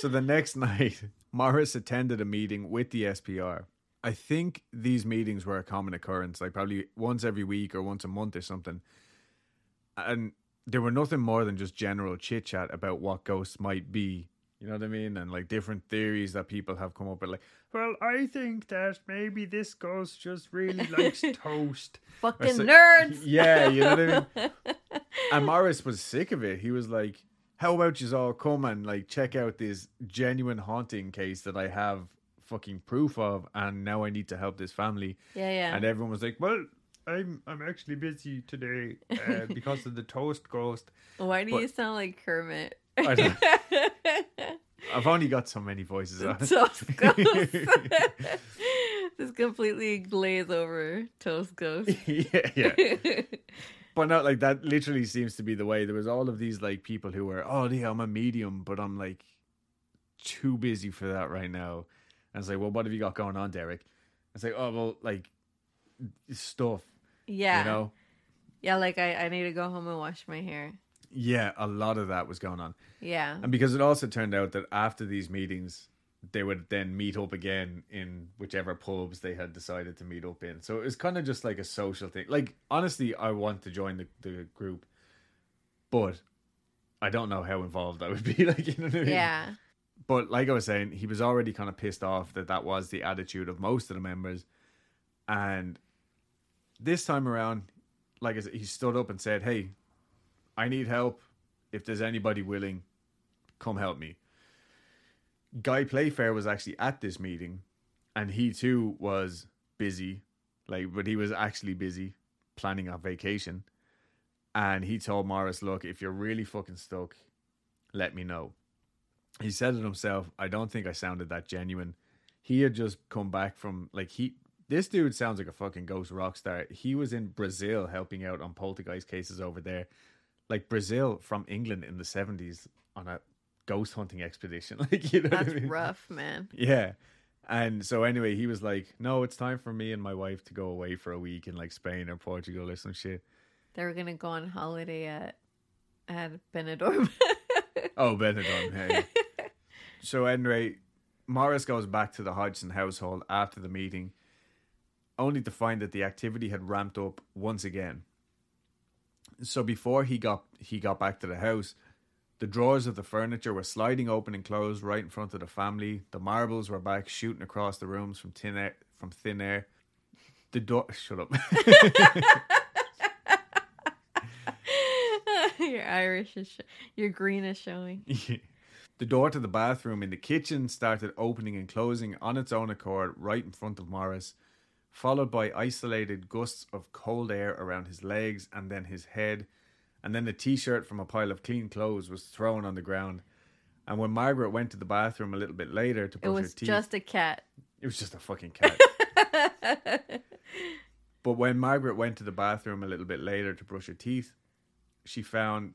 A: So the next night, Maurice attended a meeting with the SPR. I think these meetings were a common occurrence, like probably once every week or once a month or something. And there were nothing more than just general chit chat about what ghosts might be. You know what I mean? And like different theories that people have come up with, like, well, I think that maybe this ghost just really likes toast.
B: Fucking
A: so-
B: nerds.
A: Yeah, you know what I mean? and Maurice was sick of it. He was like, "How about you all come and like check out this genuine haunting case that I have fucking proof of, and now I need to help this family."
B: Yeah, yeah.
A: And everyone was like, "Well, I'm I'm actually busy today uh, because of the toast ghost."
B: Why do
A: but-
B: you sound like Kermit?
A: I I've only got so many voices on.
B: Toast ghost. Just completely glaze over toast ghost.
A: yeah, yeah. But not like that. Literally seems to be the way. There was all of these like people who were, oh yeah, I'm a medium, but I'm like too busy for that right now. And it's like, well, what have you got going on, Derek? It's like, oh well, like stuff,
B: yeah.
A: you know.
B: Yeah, like I, I need to go home and wash my hair.
A: Yeah, a lot of that was going on.
B: Yeah.
A: And because it also turned out that after these meetings, they would then meet up again in whichever pubs they had decided to meet up in. So it was kind of just like a social thing. Like, honestly, I want to join the, the group, but I don't know how involved I would be. Like, you know what I mean?
B: Yeah.
A: But like I was saying, he was already kind of pissed off that that was the attitude of most of the members. And this time around, like I said, he stood up and said, Hey, I need help. If there's anybody willing, come help me. Guy Playfair was actually at this meeting and he too was busy, like, but he was actually busy planning a vacation. And he told Maurice, Look, if you're really fucking stuck, let me know he said it himself. I don't think I sounded that genuine. He had just come back from like he. This dude sounds like a fucking ghost rock star. He was in Brazil helping out on poltergeist cases over there, like Brazil from England in the seventies on a ghost hunting expedition. Like you know,
B: That's
A: I mean?
B: rough, man.
A: Yeah. And so anyway, he was like, "No, it's time for me and my wife to go away for a week in like Spain or Portugal or some shit."
B: They were gonna go on holiday at at Benidorm.
A: Oh, Benidorm. Hey. so anyway, Maurice goes back to the Hodgson household after the meeting, only to find that the activity had ramped up once again. So before he got he got back to the house, the drawers of the furniture were sliding open and closed right in front of the family. The marbles were back shooting across the rooms from thin air from thin air. The door shut up.
B: your Irish is, sh- your green is showing.
A: the door to the bathroom in the kitchen started opening and closing on its own accord right in front of Maurice, followed by isolated gusts of cold air around his legs and then his head, and then a t shirt from a pile of clean clothes was thrown on the ground. And when Margaret went to the bathroom a little bit later to brush her teeth, it was
B: just a cat.
A: it was just a fucking cat. But when Margaret went to the bathroom a little bit later to brush her teeth, she found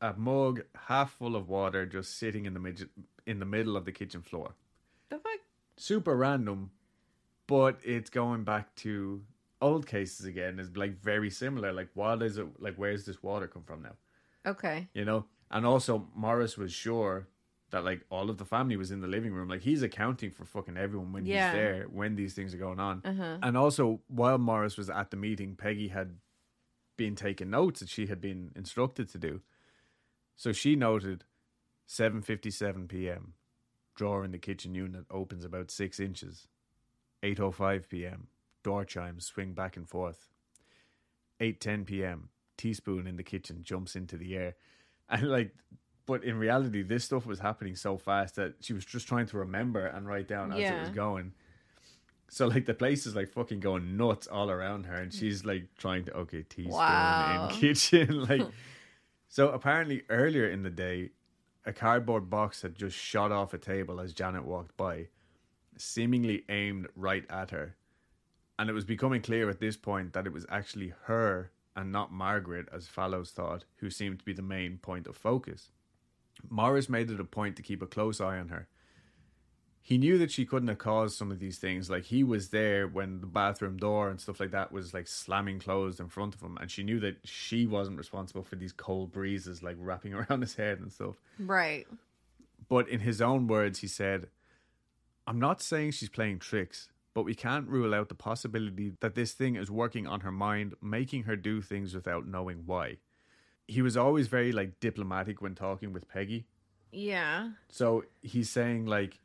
A: a mug half full of water just sitting in the mid- in the middle of the kitchen floor.
B: the fuck?
A: Super random, but it's going back to old cases again. Is like very similar. Like, what is it? Like, where's this water come from now?
B: Okay.
A: You know. And also, Maurice was sure that like all of the family was in the living room. Like, he's accounting for fucking everyone when
B: Yeah.
A: he's there when these things are going on.
B: Uh huh.
A: And also, while Maurice was at the meeting, Peggy had been taking notes that she had been instructed to do. So she noted 7:57 p.m. Drawer in the kitchen unit opens about six inches. 8:05 p.m. Door chimes swing back and forth. 8:10 p.m. Teaspoon in the kitchen jumps into the air, and like, but in reality, this stuff was happening so fast that she was just trying to remember and write down as it was going. So like the place is like fucking going nuts all around her, and she's like trying to okay teaspoon
B: Wow.
A: in kitchen like. so apparently earlier in the day, a cardboard box had just shot off a table as Janet walked by, seemingly aimed right at her, and it was becoming clear at this point that it was actually her and not Margaret, as Fallows thought, who seemed to be the main point of focus. Maurice made it a point to keep a close eye on her he knew that she couldn't have caused some of these things. Like he was there when the bathroom door and stuff like that was like slamming closed in front of him, and she knew that she wasn't responsible for these cold breezes like wrapping around his head and stuff.
B: Right.
A: But in his own words, he said, "I'm not saying she's playing tricks." But we can't rule out the possibility that this thing is working on her mind, making her do things without knowing why. He was always very like diplomatic when talking with Peggy.
B: Yeah.
A: So he's saying like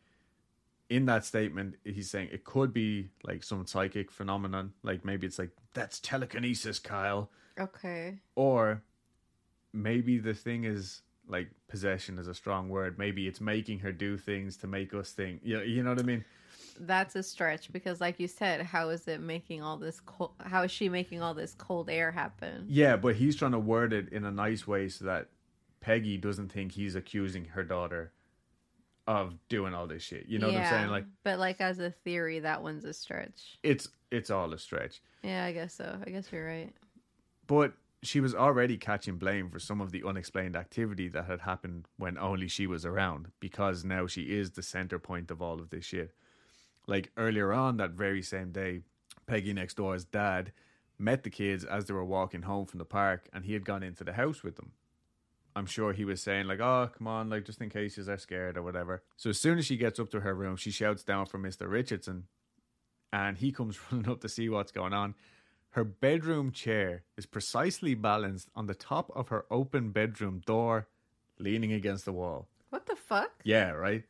A: in that statement, he's saying it could be like some psychic phenomenon, like maybe it's like that's telekinesis, Kyle,
B: Okay.
A: or maybe the thing is like possession is a strong word. Maybe it's making her do things to make us think. You you know what I mean?
B: That's a stretch because, like you said, how is it making all this cold? How is she making all this cold air happen?
A: Yeah, but he's trying to word it in a nice way so that Peggy doesn't think he's accusing her daughter of doing all this shit. You know what I'm saying? Like
B: but like as a theory, that one's a stretch.
A: it's it's all a stretch.
B: Yeah, I guess so. I guess you're right.
A: But she was already catching blame for some of the unexplained activity that had happened when only she was around because now she is the center point of all of this shit. Like earlier on that very same day, Peggy next door's dad met the kids as they were walking home from the park and he had gone into the house with them. I'm sure he was saying like, "Oh, come on, like just in case you are scared or whatever." So as soon as she gets up to her room, she shouts down for Mr. Richardson and he comes running up to see what's going on her bedroom chair is precisely balanced on the top of her open bedroom door, leaning against the wall.
B: What the fuck?
A: Yeah, right?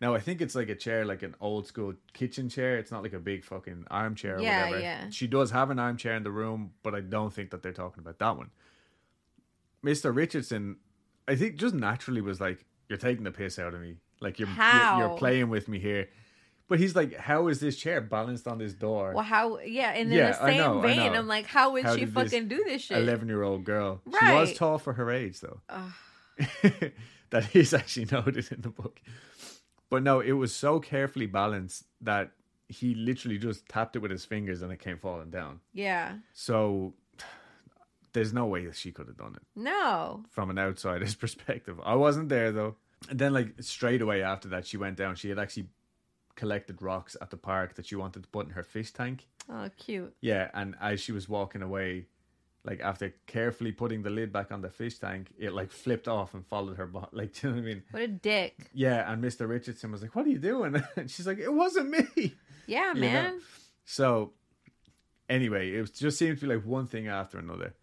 A: Now, I think it's like a chair, like an old school kitchen chair. It's not like a big fucking armchair or
B: yeah,
A: whatever.
B: Yeah.
A: She does have an armchair in the room, but I don't think that they're talking about that one. Mr. Richardson, I think just naturally was like, You're taking the piss out of me. Like, you're, you're, you're playing with me here. But he's like, how is this chair balanced on this door?
B: Well, how? Yeah, and in yeah, the same know, vein, I'm like, how would how she fucking do this shit?
A: Eleven year old girl. She was tall for her age, though. that is actually noted in the book. But no, it was so carefully balanced that he literally just tapped it with his fingers and it came falling down.
B: Yeah.
A: So there's no way that she could have done it.
B: No.
A: From an outsider's perspective. I wasn't there though. And then like straight away after that she went down. She had actually collected rocks at the park that she wanted to put in her fish tank.
B: Oh, cute.
A: Yeah, and as she was walking away, like after carefully putting the lid back on the fish tank, it like flipped off and followed her. Bo- like, do you know what I mean?
B: What a dick.
A: Yeah, and Mr. Richardson was like, "What are you doing?" And she's like, "It wasn't me."
B: Yeah, you man.
A: Know? So, anyway, it just seemed to be like one thing after another.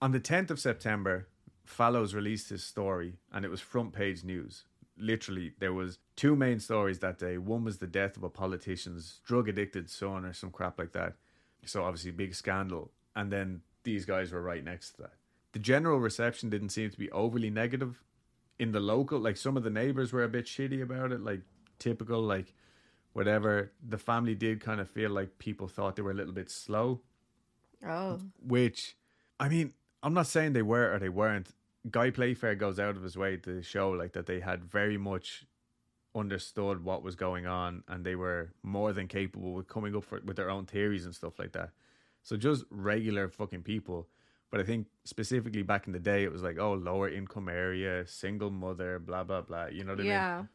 A: On the 10th of September, Fallows released his story, and it was front page news literally there was two main stories that day. One was the death of a politician's drug addicted son or some crap like that. So obviously big scandal. And then these guys were right next to that. The general reception didn't seem to be overly negative. In the local, like some of the neighbors were a bit shitty about it, like typical, like whatever. The family did kind of feel like people thought they were a little bit slow.
B: Oh.
A: Which, I mean, I'm not saying they were or they weren't. Guy Playfair goes out of his way to show like that they had very much understood what was going on and they were more than capable with coming up for, with their own theories and stuff like that. So just regular fucking people. But I think specifically back in the day, it was like, oh, lower income area, single mother, blah blah blah. You know what yeah. I mean?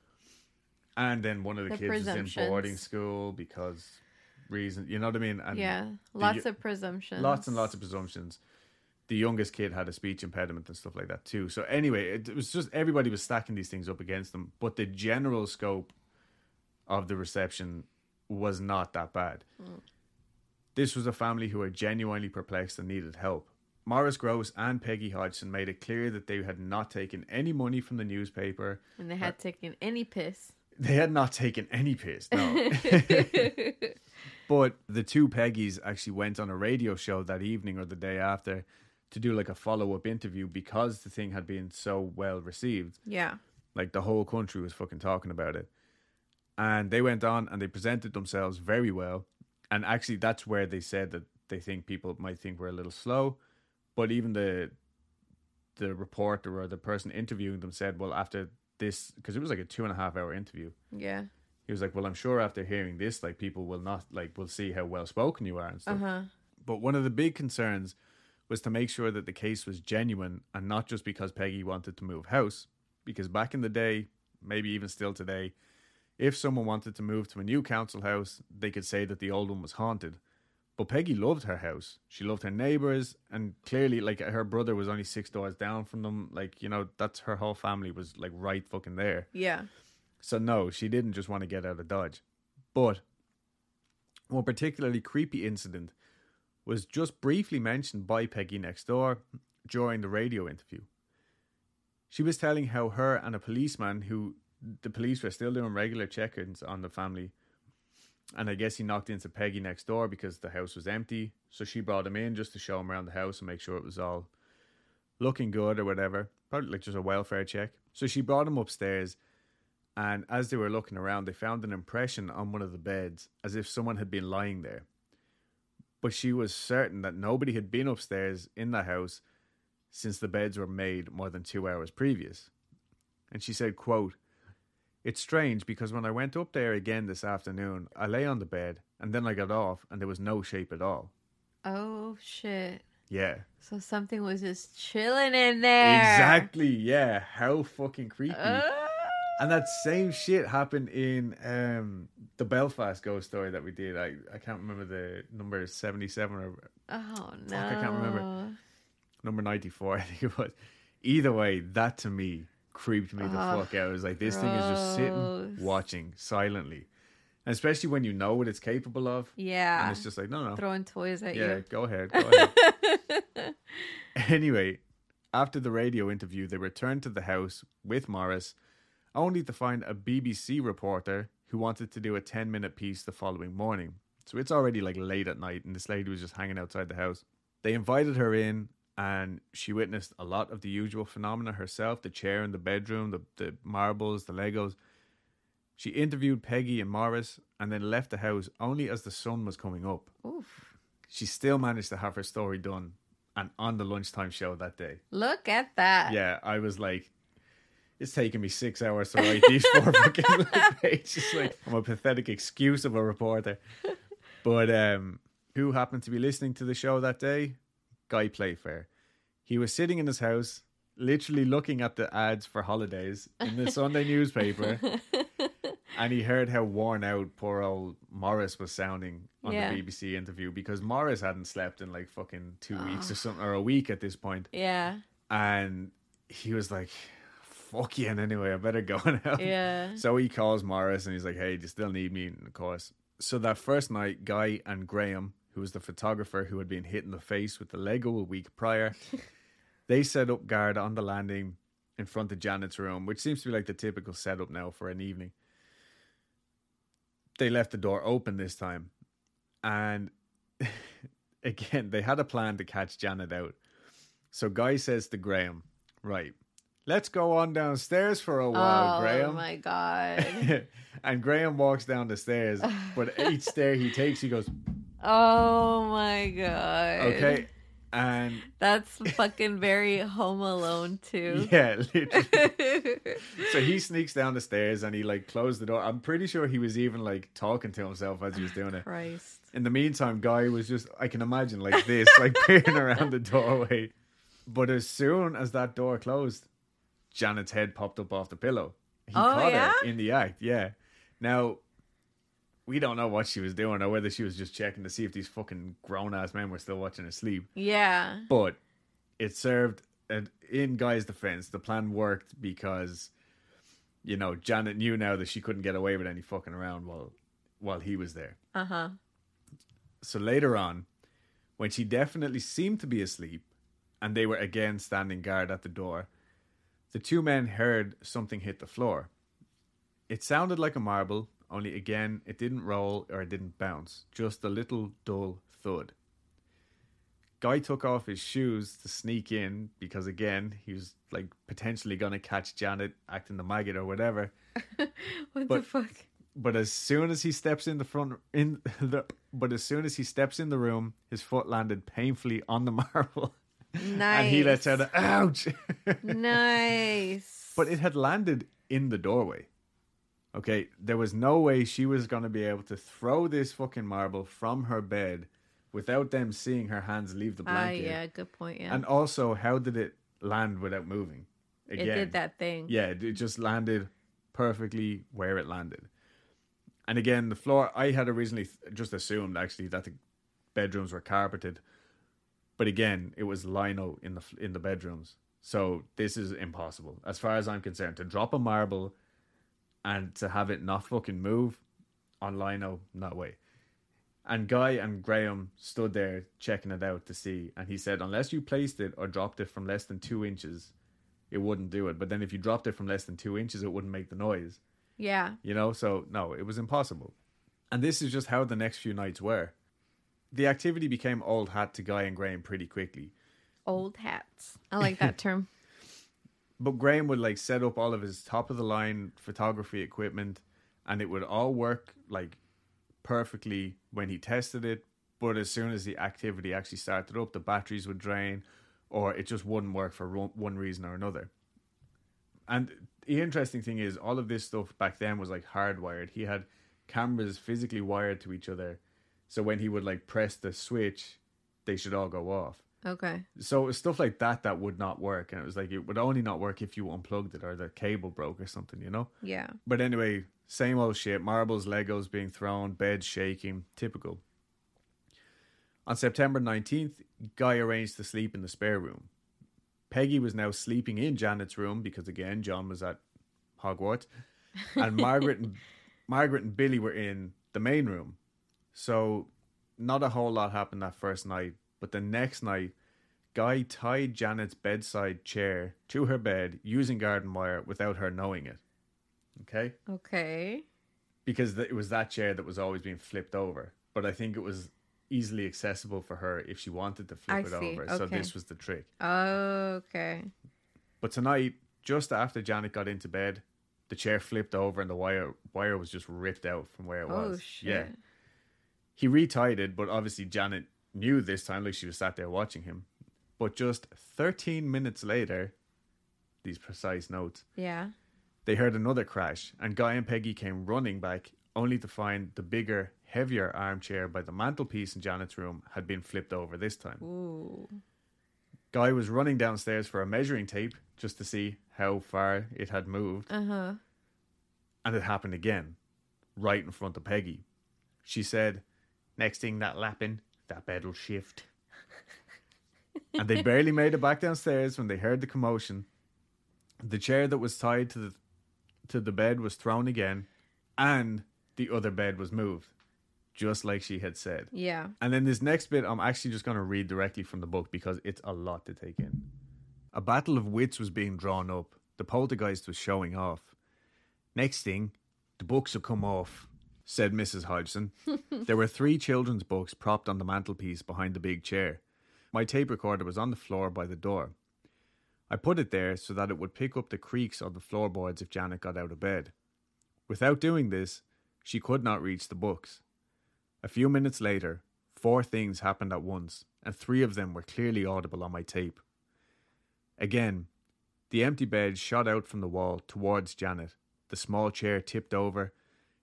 A: Yeah. And then one of the, the kids is in boarding school because reason. You know what I mean? And
B: yeah, lots of presumptions.
A: Lots and lots of presumptions the youngest kid had a speech impediment and stuff like that too. So anyway, it, it, was just everybody was stacking these things up against them, but the general scope of the reception was not that bad. Mm. This was a family who were genuinely perplexed and needed help. Maurice Grosse and Peggy Hodgson made it clear that they had not taken any money from the newspaper.
B: And they had uh, taken any piss.
A: They had not taken any piss, no. but the two Peggies actually went on a radio show that evening or the day after to do like a follow up interview because the thing had been so well received.
B: Yeah.
A: Like the whole country was fucking talking about it. And they went on and they presented themselves very well. And actually, that's where they said that they think people might think we're a little slow. But even the the reporter or the person interviewing them said, well, after this, because it was like a two and a half hour interview.
B: Yeah.
A: He was like, well, I'm sure after hearing this, like people will not like will see how well spoken you are and stuff.
B: Uh-huh.
A: But one of the big concerns was to make sure that the case was genuine and not just because Peggy wanted to move house. Because back in the day, maybe even still today, if someone wanted to move to a new council house, they could say that the old one was haunted. But Peggy loved her house. She loved her neighbors, and clearly, like her brother was only six doors down from them. Like you know, that's her whole family was like right fucking there.
B: Yeah.
A: So no, she didn't just want to get out of Dodge. But one particularly creepy incident was just briefly mentioned by Peggy next door during the radio interview. She was telling how her and a policeman who the police were still doing regular check-ins on the family and I guess he knocked into Peggy next door because the house was empty. So she brought him in just to show him around the house and make sure it was all looking good or whatever. Probably like just a welfare check. So she brought him upstairs and as they were looking around they found an impression on one of the beds as if someone had been lying there but she was certain that nobody had been upstairs in the house since the beds were made more than two hours previous. And she said, quote, It's strange because when I went up there again this afternoon, I lay on the bed and then I got off and there was no shape at all.
B: Oh shit.
A: Yeah.
B: So something was just chilling in there.
A: Exactly. Yeah. How fucking creepy. And that same shit happened in um, the Belfast ghost story that we did. I, I can't remember the number 77 or
B: oh no.
A: I can't remember. number 94, I think it was. Either way, that to me creeped me the
B: Ugh,
A: fuck out. It was like, this thing is just sitting, watching silently. And especially when you know what it's capable of.
B: Yeah.
A: And it's just like, no, no.
B: throwing toys at
A: Yeah,
B: you.
A: Yeah, go ahead. Go ahead. anyway, after the radio interview, they returned to the house with Maurice, only to find a BBC reporter who wanted to do a 10 minute piece the following morning. So it's already like late at night, and this lady was just hanging outside the house. They invited her in, and she witnessed a lot of the usual phenomena herself the chair in the bedroom, the, the marbles, the Legos. She interviewed Peggy and Maurice and then left the house only as the sun was coming up
B: Oof.
A: she still managed to have her story done and on the lunchtime show that day.
B: Look at that.
A: Yeah, I was like, it's taking me six hours to write these four fucking pages. Like, I'm a pathetic excuse of a reporter. But um, who happened to be listening to the show that day? Guy Playfair. He was sitting in his house, literally looking at the ads for holidays in the Sunday newspaper. and he heard how worn out poor old Maurice was sounding on
B: Yeah.
A: the BBC interview because Maurice hadn't slept in like fucking two ah. weeks or something, or a week at this point.
B: Yeah.
A: And he was like, fuck you, and anyway, I better go now.
B: Yeah.
A: So he calls Maurice and he's like, hey, do you still need me? And of course. So that first night, Guy and Graham, who was the photographer who had been hit in the face with the Lego a week prior, they set up guard on the landing in front of Janet's room, which seems to be like the typical setup now for an evening. They left the door open this time. And again, they had a plan to catch Janet out. So Guy says to Graham, right, let's go on downstairs for a while,
B: oh
A: Graham.
B: Oh my god.
A: and Graham walks down the stairs, but each stair he takes, he goes,
B: Oh my god.
A: okay. And
B: That's fucking very Home Alone too.
A: yeah, literally. so he sneaks down the stairs and he like closed the door. I'm pretty sure he was even like talking to himself as he was doing it.
B: Christ.
A: In the meantime, Guy was just, I can imagine like this, like peering around the doorway. But as soon as that door closed, Janet's head popped up off the pillow. He
B: Oh,
A: caught
B: yeah?
A: her in the act, yeah. Now, we don't know what she was doing or whether she was just checking to see if these fucking grown ass men were still watching her sleep.
B: Yeah.
A: But it served, and in Guy's defense, the plan worked because, you know, Janet knew now that she couldn't get away with any fucking around while while he was there.
B: Uh huh.
A: So later on, when she definitely seemed to be asleep and they were again standing guard at the door, the two men heard something hit the floor. It sounded like a marble, only again, it didn't roll or it didn't bounce, just a little dull thud. Guy took off his shoes to sneak in because, again, he was like potentially going to catch Janet acting the maggot or whatever.
B: What the
A: But-
B: fuck?
A: But as soon as he steps in the front in the but as soon as he steps in the room, his foot landed painfully on the marble.
B: Nice.
A: And he lets out a ouch.
B: nice.
A: but it had landed in the doorway. Okay, there was no way she was going to be able to throw this fucking marble from her bed without them seeing her hands leave the
B: Ah,
A: blanket.
B: yeah, good point. Yeah.
A: And also, how did it land without moving?
B: it did that thing.
A: Yeah, it just landed perfectly where it landed. And again, the floor, I had originally just assumed actually that the bedrooms were carpeted. But again, it was lino in the in the bedrooms. So this is impossible as far as I'm concerned to drop a marble and to have it not fucking move on lino, oh, no way. And Guy and Graham stood there checking it out to see, and he said, unless you placed it or dropped it from less than two inches, it wouldn't do it. But then if you dropped it from less than two inches, it wouldn't make the noise.
B: Yeah.
A: You know, so no, it was impossible. And this is just how the next few nights were. The activity became old hat to Guy and Graham pretty quickly.
B: Old hats. I like that term.
A: But Graham would like set up all of his top of the line photography equipment and it would all work like perfectly when he tested it. But as soon as the activity actually started up, the batteries would drain or it just wouldn't work for one reason or another. And the interesting thing is, all of this stuff back then was like hardwired. He had cameras physically wired to each other, so when he would like press the switch, they should all go off.
B: Okay.
A: So it was stuff like that that would not work, and it was like it would only not work if you unplugged it or the cable broke or something, you know.
B: Yeah.
A: But anyway, same old shit. Marbles, Legos being thrown, beds shaking, typical. On September 19th, Guy arranged to sleep in the spare room. Peggy was now sleeping in Janet's room because again John was at Hogwarts, and Margaret and Margaret and Billy were in the main room. So not a whole lot happened that first night, but the next night, Guy tied Janet's bedside chair to her bed using garden wire without her knowing it. Okay,
B: Okay.
A: because it was that chair that was always being flipped over. But I think it was easily accessible for her if she wanted to flip
B: I
A: it
B: see,
A: over. So this was the trick.
B: Okay.
A: But tonight, just after Janet got into bed, the chair flipped over and the wire wire was just ripped out from where it
B: Oh
A: was.
B: shit.
A: Yeah. He retied it, but obviously Janet knew this time, like she was sat there watching him. But just 13 minutes later, these precise notes,
B: Yeah.
A: they heard another crash, and Guy and Peggy came running back, only to find the bigger, heavier armchair by the mantelpiece in Janet's room had been flipped over this time.
B: Ooh.
A: Guy was running downstairs for a measuring tape just to see how far it had moved,
B: Uh huh.
A: and it happened again, right in front of Peggy. She said, Next thing that lapping, that bed'll shift. and they barely made it back downstairs when they heard the commotion. The chair that was tied to the to the bed was thrown again, and the other bed was moved, just like she had said.
B: Yeah.
A: And then this next bit, I'm actually just going to read directly from the book because it's a lot to take in. A battle of wits was being drawn up. The poltergeist was showing off. Next thing, the books will come off, said Mrs. Hodgson. there were three children's books propped on the mantelpiece behind the big chair. My tape recorder was on the floor by the door. I put it there so that it would pick up the creaks of the floorboards if Janet got out of bed. Without doing this, she could not reach the books. A few minutes later, four things happened at once, and three of them were clearly audible on my tape. Again, the empty bed shot out from the wall towards Janet. The small chair tipped over.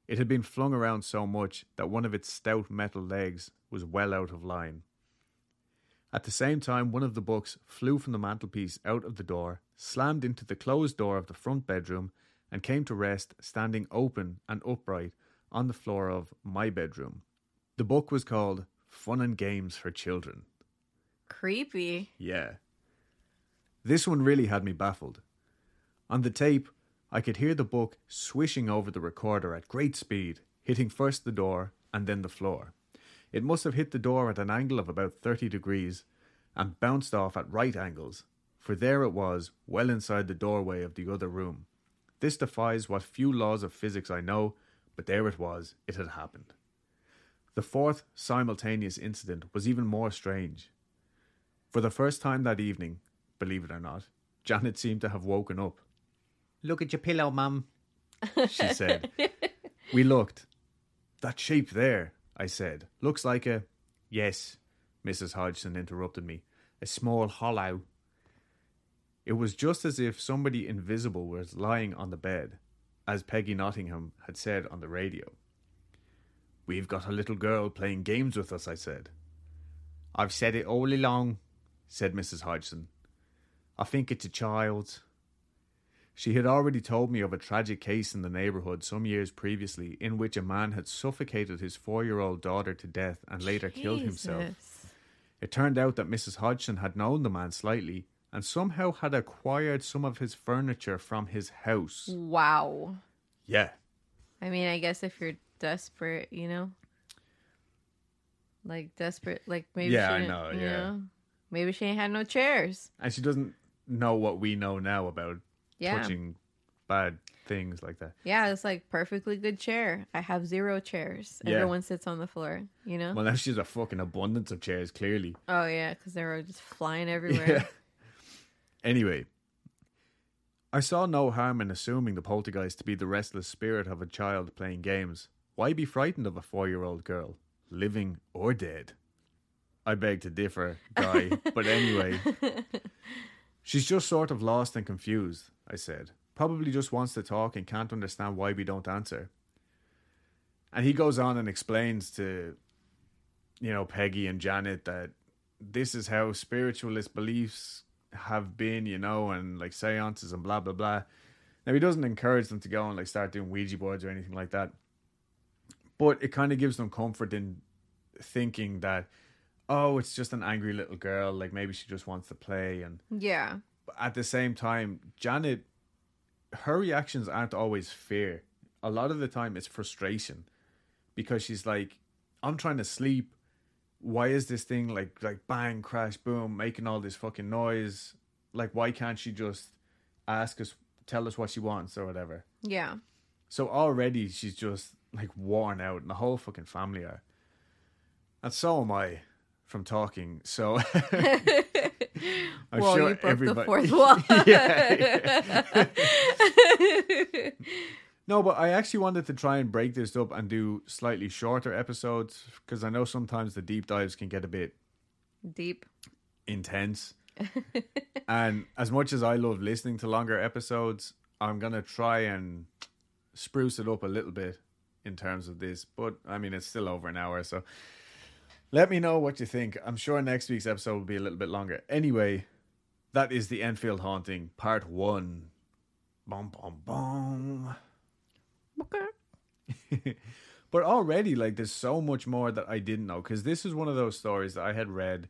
A: It had been flung around so much that one of its stout metal legs was well out of line. At the same time, one of the books flew from the mantelpiece out of the door, slammed into the closed door of the front bedroom, and came to rest standing open and upright on the floor of my bedroom. The book was called Fun and Games for Children.
B: Creepy.
A: Yeah. This one really had me baffled. On the tape, I could hear the book swishing over the recorder at great speed, hitting first the door and then the floor. It must have hit the door at an angle of about 30 degrees and bounced off at right angles, for there it was, well inside the doorway of the other room. This defies what few laws of physics I know, but there it was, it had happened. The fourth simultaneous incident was even more strange. For the first time that evening, believe it or not, Janet seemed to have woken up. Look at your pillow, mum, she said. we looked. That shape there, I said, looks like a. Yes, Mrs. Hodgson interrupted me. A small hollow. It was just as if somebody invisible was lying on the bed, as Peggy Nottingham had said on the radio. We've got a little girl playing games with us, I said. I've said it all along, said Mrs. Hodgson. I think it's a child. She had already told me of a tragic case in the neighbourhood some years previously in which a man had suffocated his four year old daughter to death and later killed himself. It turned out that Mrs. Hodgson had known the man slightly and somehow had acquired some of his furniture from his house.
B: Wow.
A: Yeah.
B: I mean, I guess if you're desperate, you know, like desperate, like maybe
A: Yeah,
B: she
A: I know, yeah.
B: know, maybe she ain't had no chairs.
A: And she doesn't know what we know now about
B: Yeah,
A: touching bad things like that.
B: yeah, it's like perfectly good chair. I have zero chairs.
A: Yeah.
B: Everyone sits on the floor. You know.
A: Well, now she's a fucking abundance of chairs, clearly.
B: oh yeah, because they were just flying everywhere.
A: Yeah. Anyway, I saw no harm in assuming the poltergeist to be the restless spirit of a child playing games. Why be frightened of a four year old girl, living or dead? I beg to differ, Guy, but anyway. She's just sort of lost and confused, I said. probably just wants to talk and can't understand why we don't answer. And he goes on and explains to, you know, Peggy and Janet that this is how spiritualist beliefs have been, you know, and like seances and blah, blah, blah. Now, he doesn't encourage them to go and like start doing Ouija boards or anything like that. But it kind of gives them comfort in thinking that, oh, it's just an angry little girl. Like maybe she just wants to play. And
B: Yeah.
A: At the same time, Janet, her reactions aren't always fear. A lot of the time, it's frustration because she's like, "I'm trying to sleep. Why is this thing like like bang crash boom making all this fucking noise? Like, why can't she just ask us, tell us what she wants or whatever?"
B: Yeah.
A: So already she's just like worn out, and the whole fucking family are. And so am I from talking. So I'm
B: well,
A: sure
B: you broke
A: everybody.
B: the fourth wall.
A: yeah. No, but I actually wanted to try and break this up and do slightly shorter episodes because I know sometimes the deep dives can get a bit
B: Deep.
A: intense. and as much as I love listening to longer episodes, I'm going to try and spruce it up a little bit in terms of this. But I mean, it's still over an hour. So let me know what you think. I'm sure next week's episode will be a little bit longer. Anyway, that is the Enfield Haunting, part one. Bum, bum, bum.
B: Okay.
A: but already, like, there's so much more that I didn't know because this is one of those stories that I had read,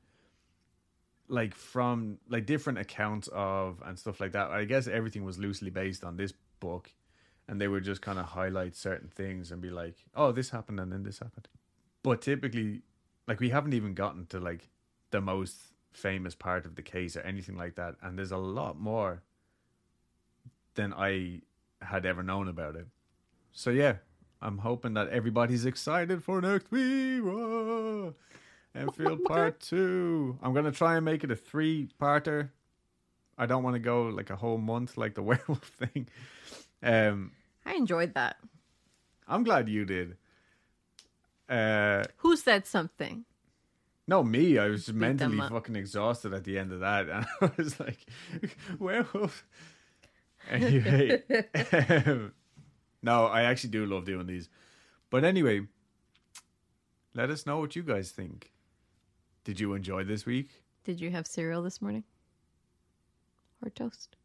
A: like from like different accounts of and stuff like that. I guess everything was loosely based on this book, and they would just kind of highlight certain things and be like, "Oh, this happened and then this happened." But typically, like, we haven't even gotten to like the most famous part of the case or anything like that, and there's a lot more than I had ever known about it. So yeah, I'm hoping that everybody's excited for next week. Whoa. Enfield part two. I'm gonna try and make it a three parter. I don't want to go like a whole month like the werewolf thing. Um,
B: I enjoyed that.
A: I'm glad you did. Uh,
B: Who said something?
A: no, me. I was
B: Beat
A: mentally fucking exhausted at the end of that, and I was like, werewolf. Anyway, um, no, I actually do love doing these. But anyway, let us know what you guys think. Did you enjoy this week?
B: Did you have cereal this morning? Or toast?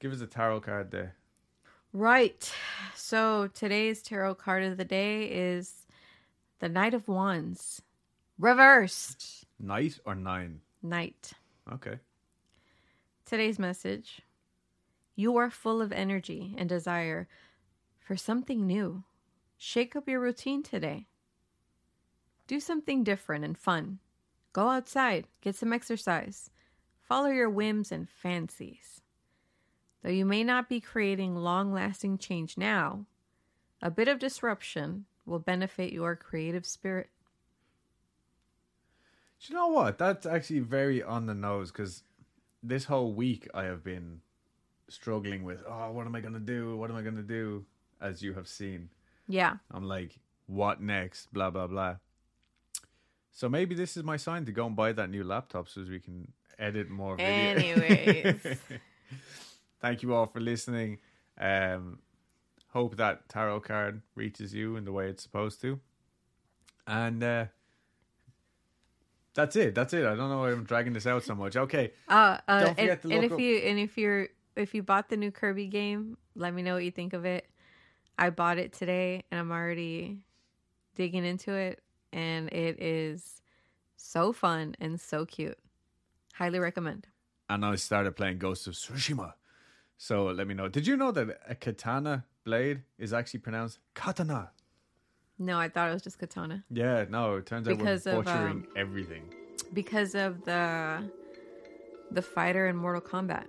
A: Give us a tarot card there.
B: Right. So today's tarot card of the day is the Knight of Wands. Reversed.
A: Night or nine?
B: Knight.
A: Okay.
B: Today's message You are full of energy and desire for something new. Shake up your routine today. Do something different and fun. Go outside, get some exercise. Follow your whims and fancies. Though you may not be creating long lasting change now, a bit of disruption will benefit your creative spirit.
A: Do you know what? That's actually very on the nose because this whole week I have been struggling with, oh, what am I going to do? What am I going to do? As you have seen.
B: Yeah.
A: I'm like, what next? Blah, blah, blah. So maybe this is my sign to go and buy that new laptop so we can edit more videos.
B: Anyways.
A: Thank you all for listening. Um, hope that tarot card reaches you in the way it's supposed to. And uh, that's it. That's it. I don't know why I'm dragging this out so much. Okay.
B: Uh, uh,
A: Don't
B: and,
A: forget to
B: and if
A: up-
B: you and if you're if you bought the new Kirby game, let me know what you think of it. I bought it today and I'm already digging into it and it is so fun and so cute. Highly recommend.
A: And I started playing Ghost of Tsushima. So let me know. Did you know that a katana blade is actually pronounced katana?
B: No, I thought it was just katana
A: Yeah, no, it turns out
B: Because
A: we're
B: of, um,
A: everything.
B: because of the the fighter in Mortal Kombat.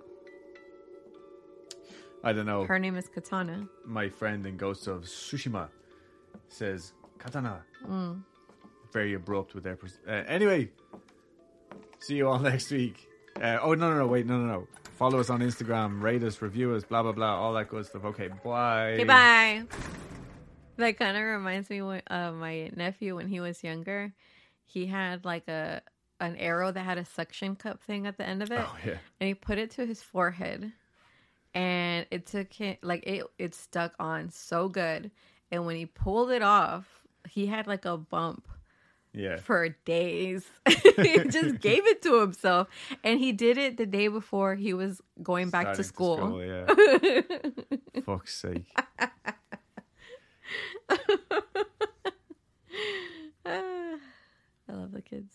A: I don't know.
B: Her name is Katana.
A: my friend in Ghost of Tsushima says katana.
B: Mm.
A: Very abrupt with their. Pres- uh, anyway, see you all next week. Uh, oh no no no wait no no no! Follow us on Instagram, rate us, review us, blah blah blah, all that good stuff. Okay, bye.
B: Okay, bye. That kind of reminds me of uh, my nephew when he was younger. He had like a an arrow that had a suction cup thing at the end of it,
A: Oh yeah.
B: and he put it to his forehead. and it took him like it it stuck on so good. And when he pulled it off, he had like a bump
A: Yeah.
B: for days. he just gave it to himself. And he did it the day before he was going back to
A: Starting
B: school.
A: yeah. Fuck's sake.
B: I love the kids.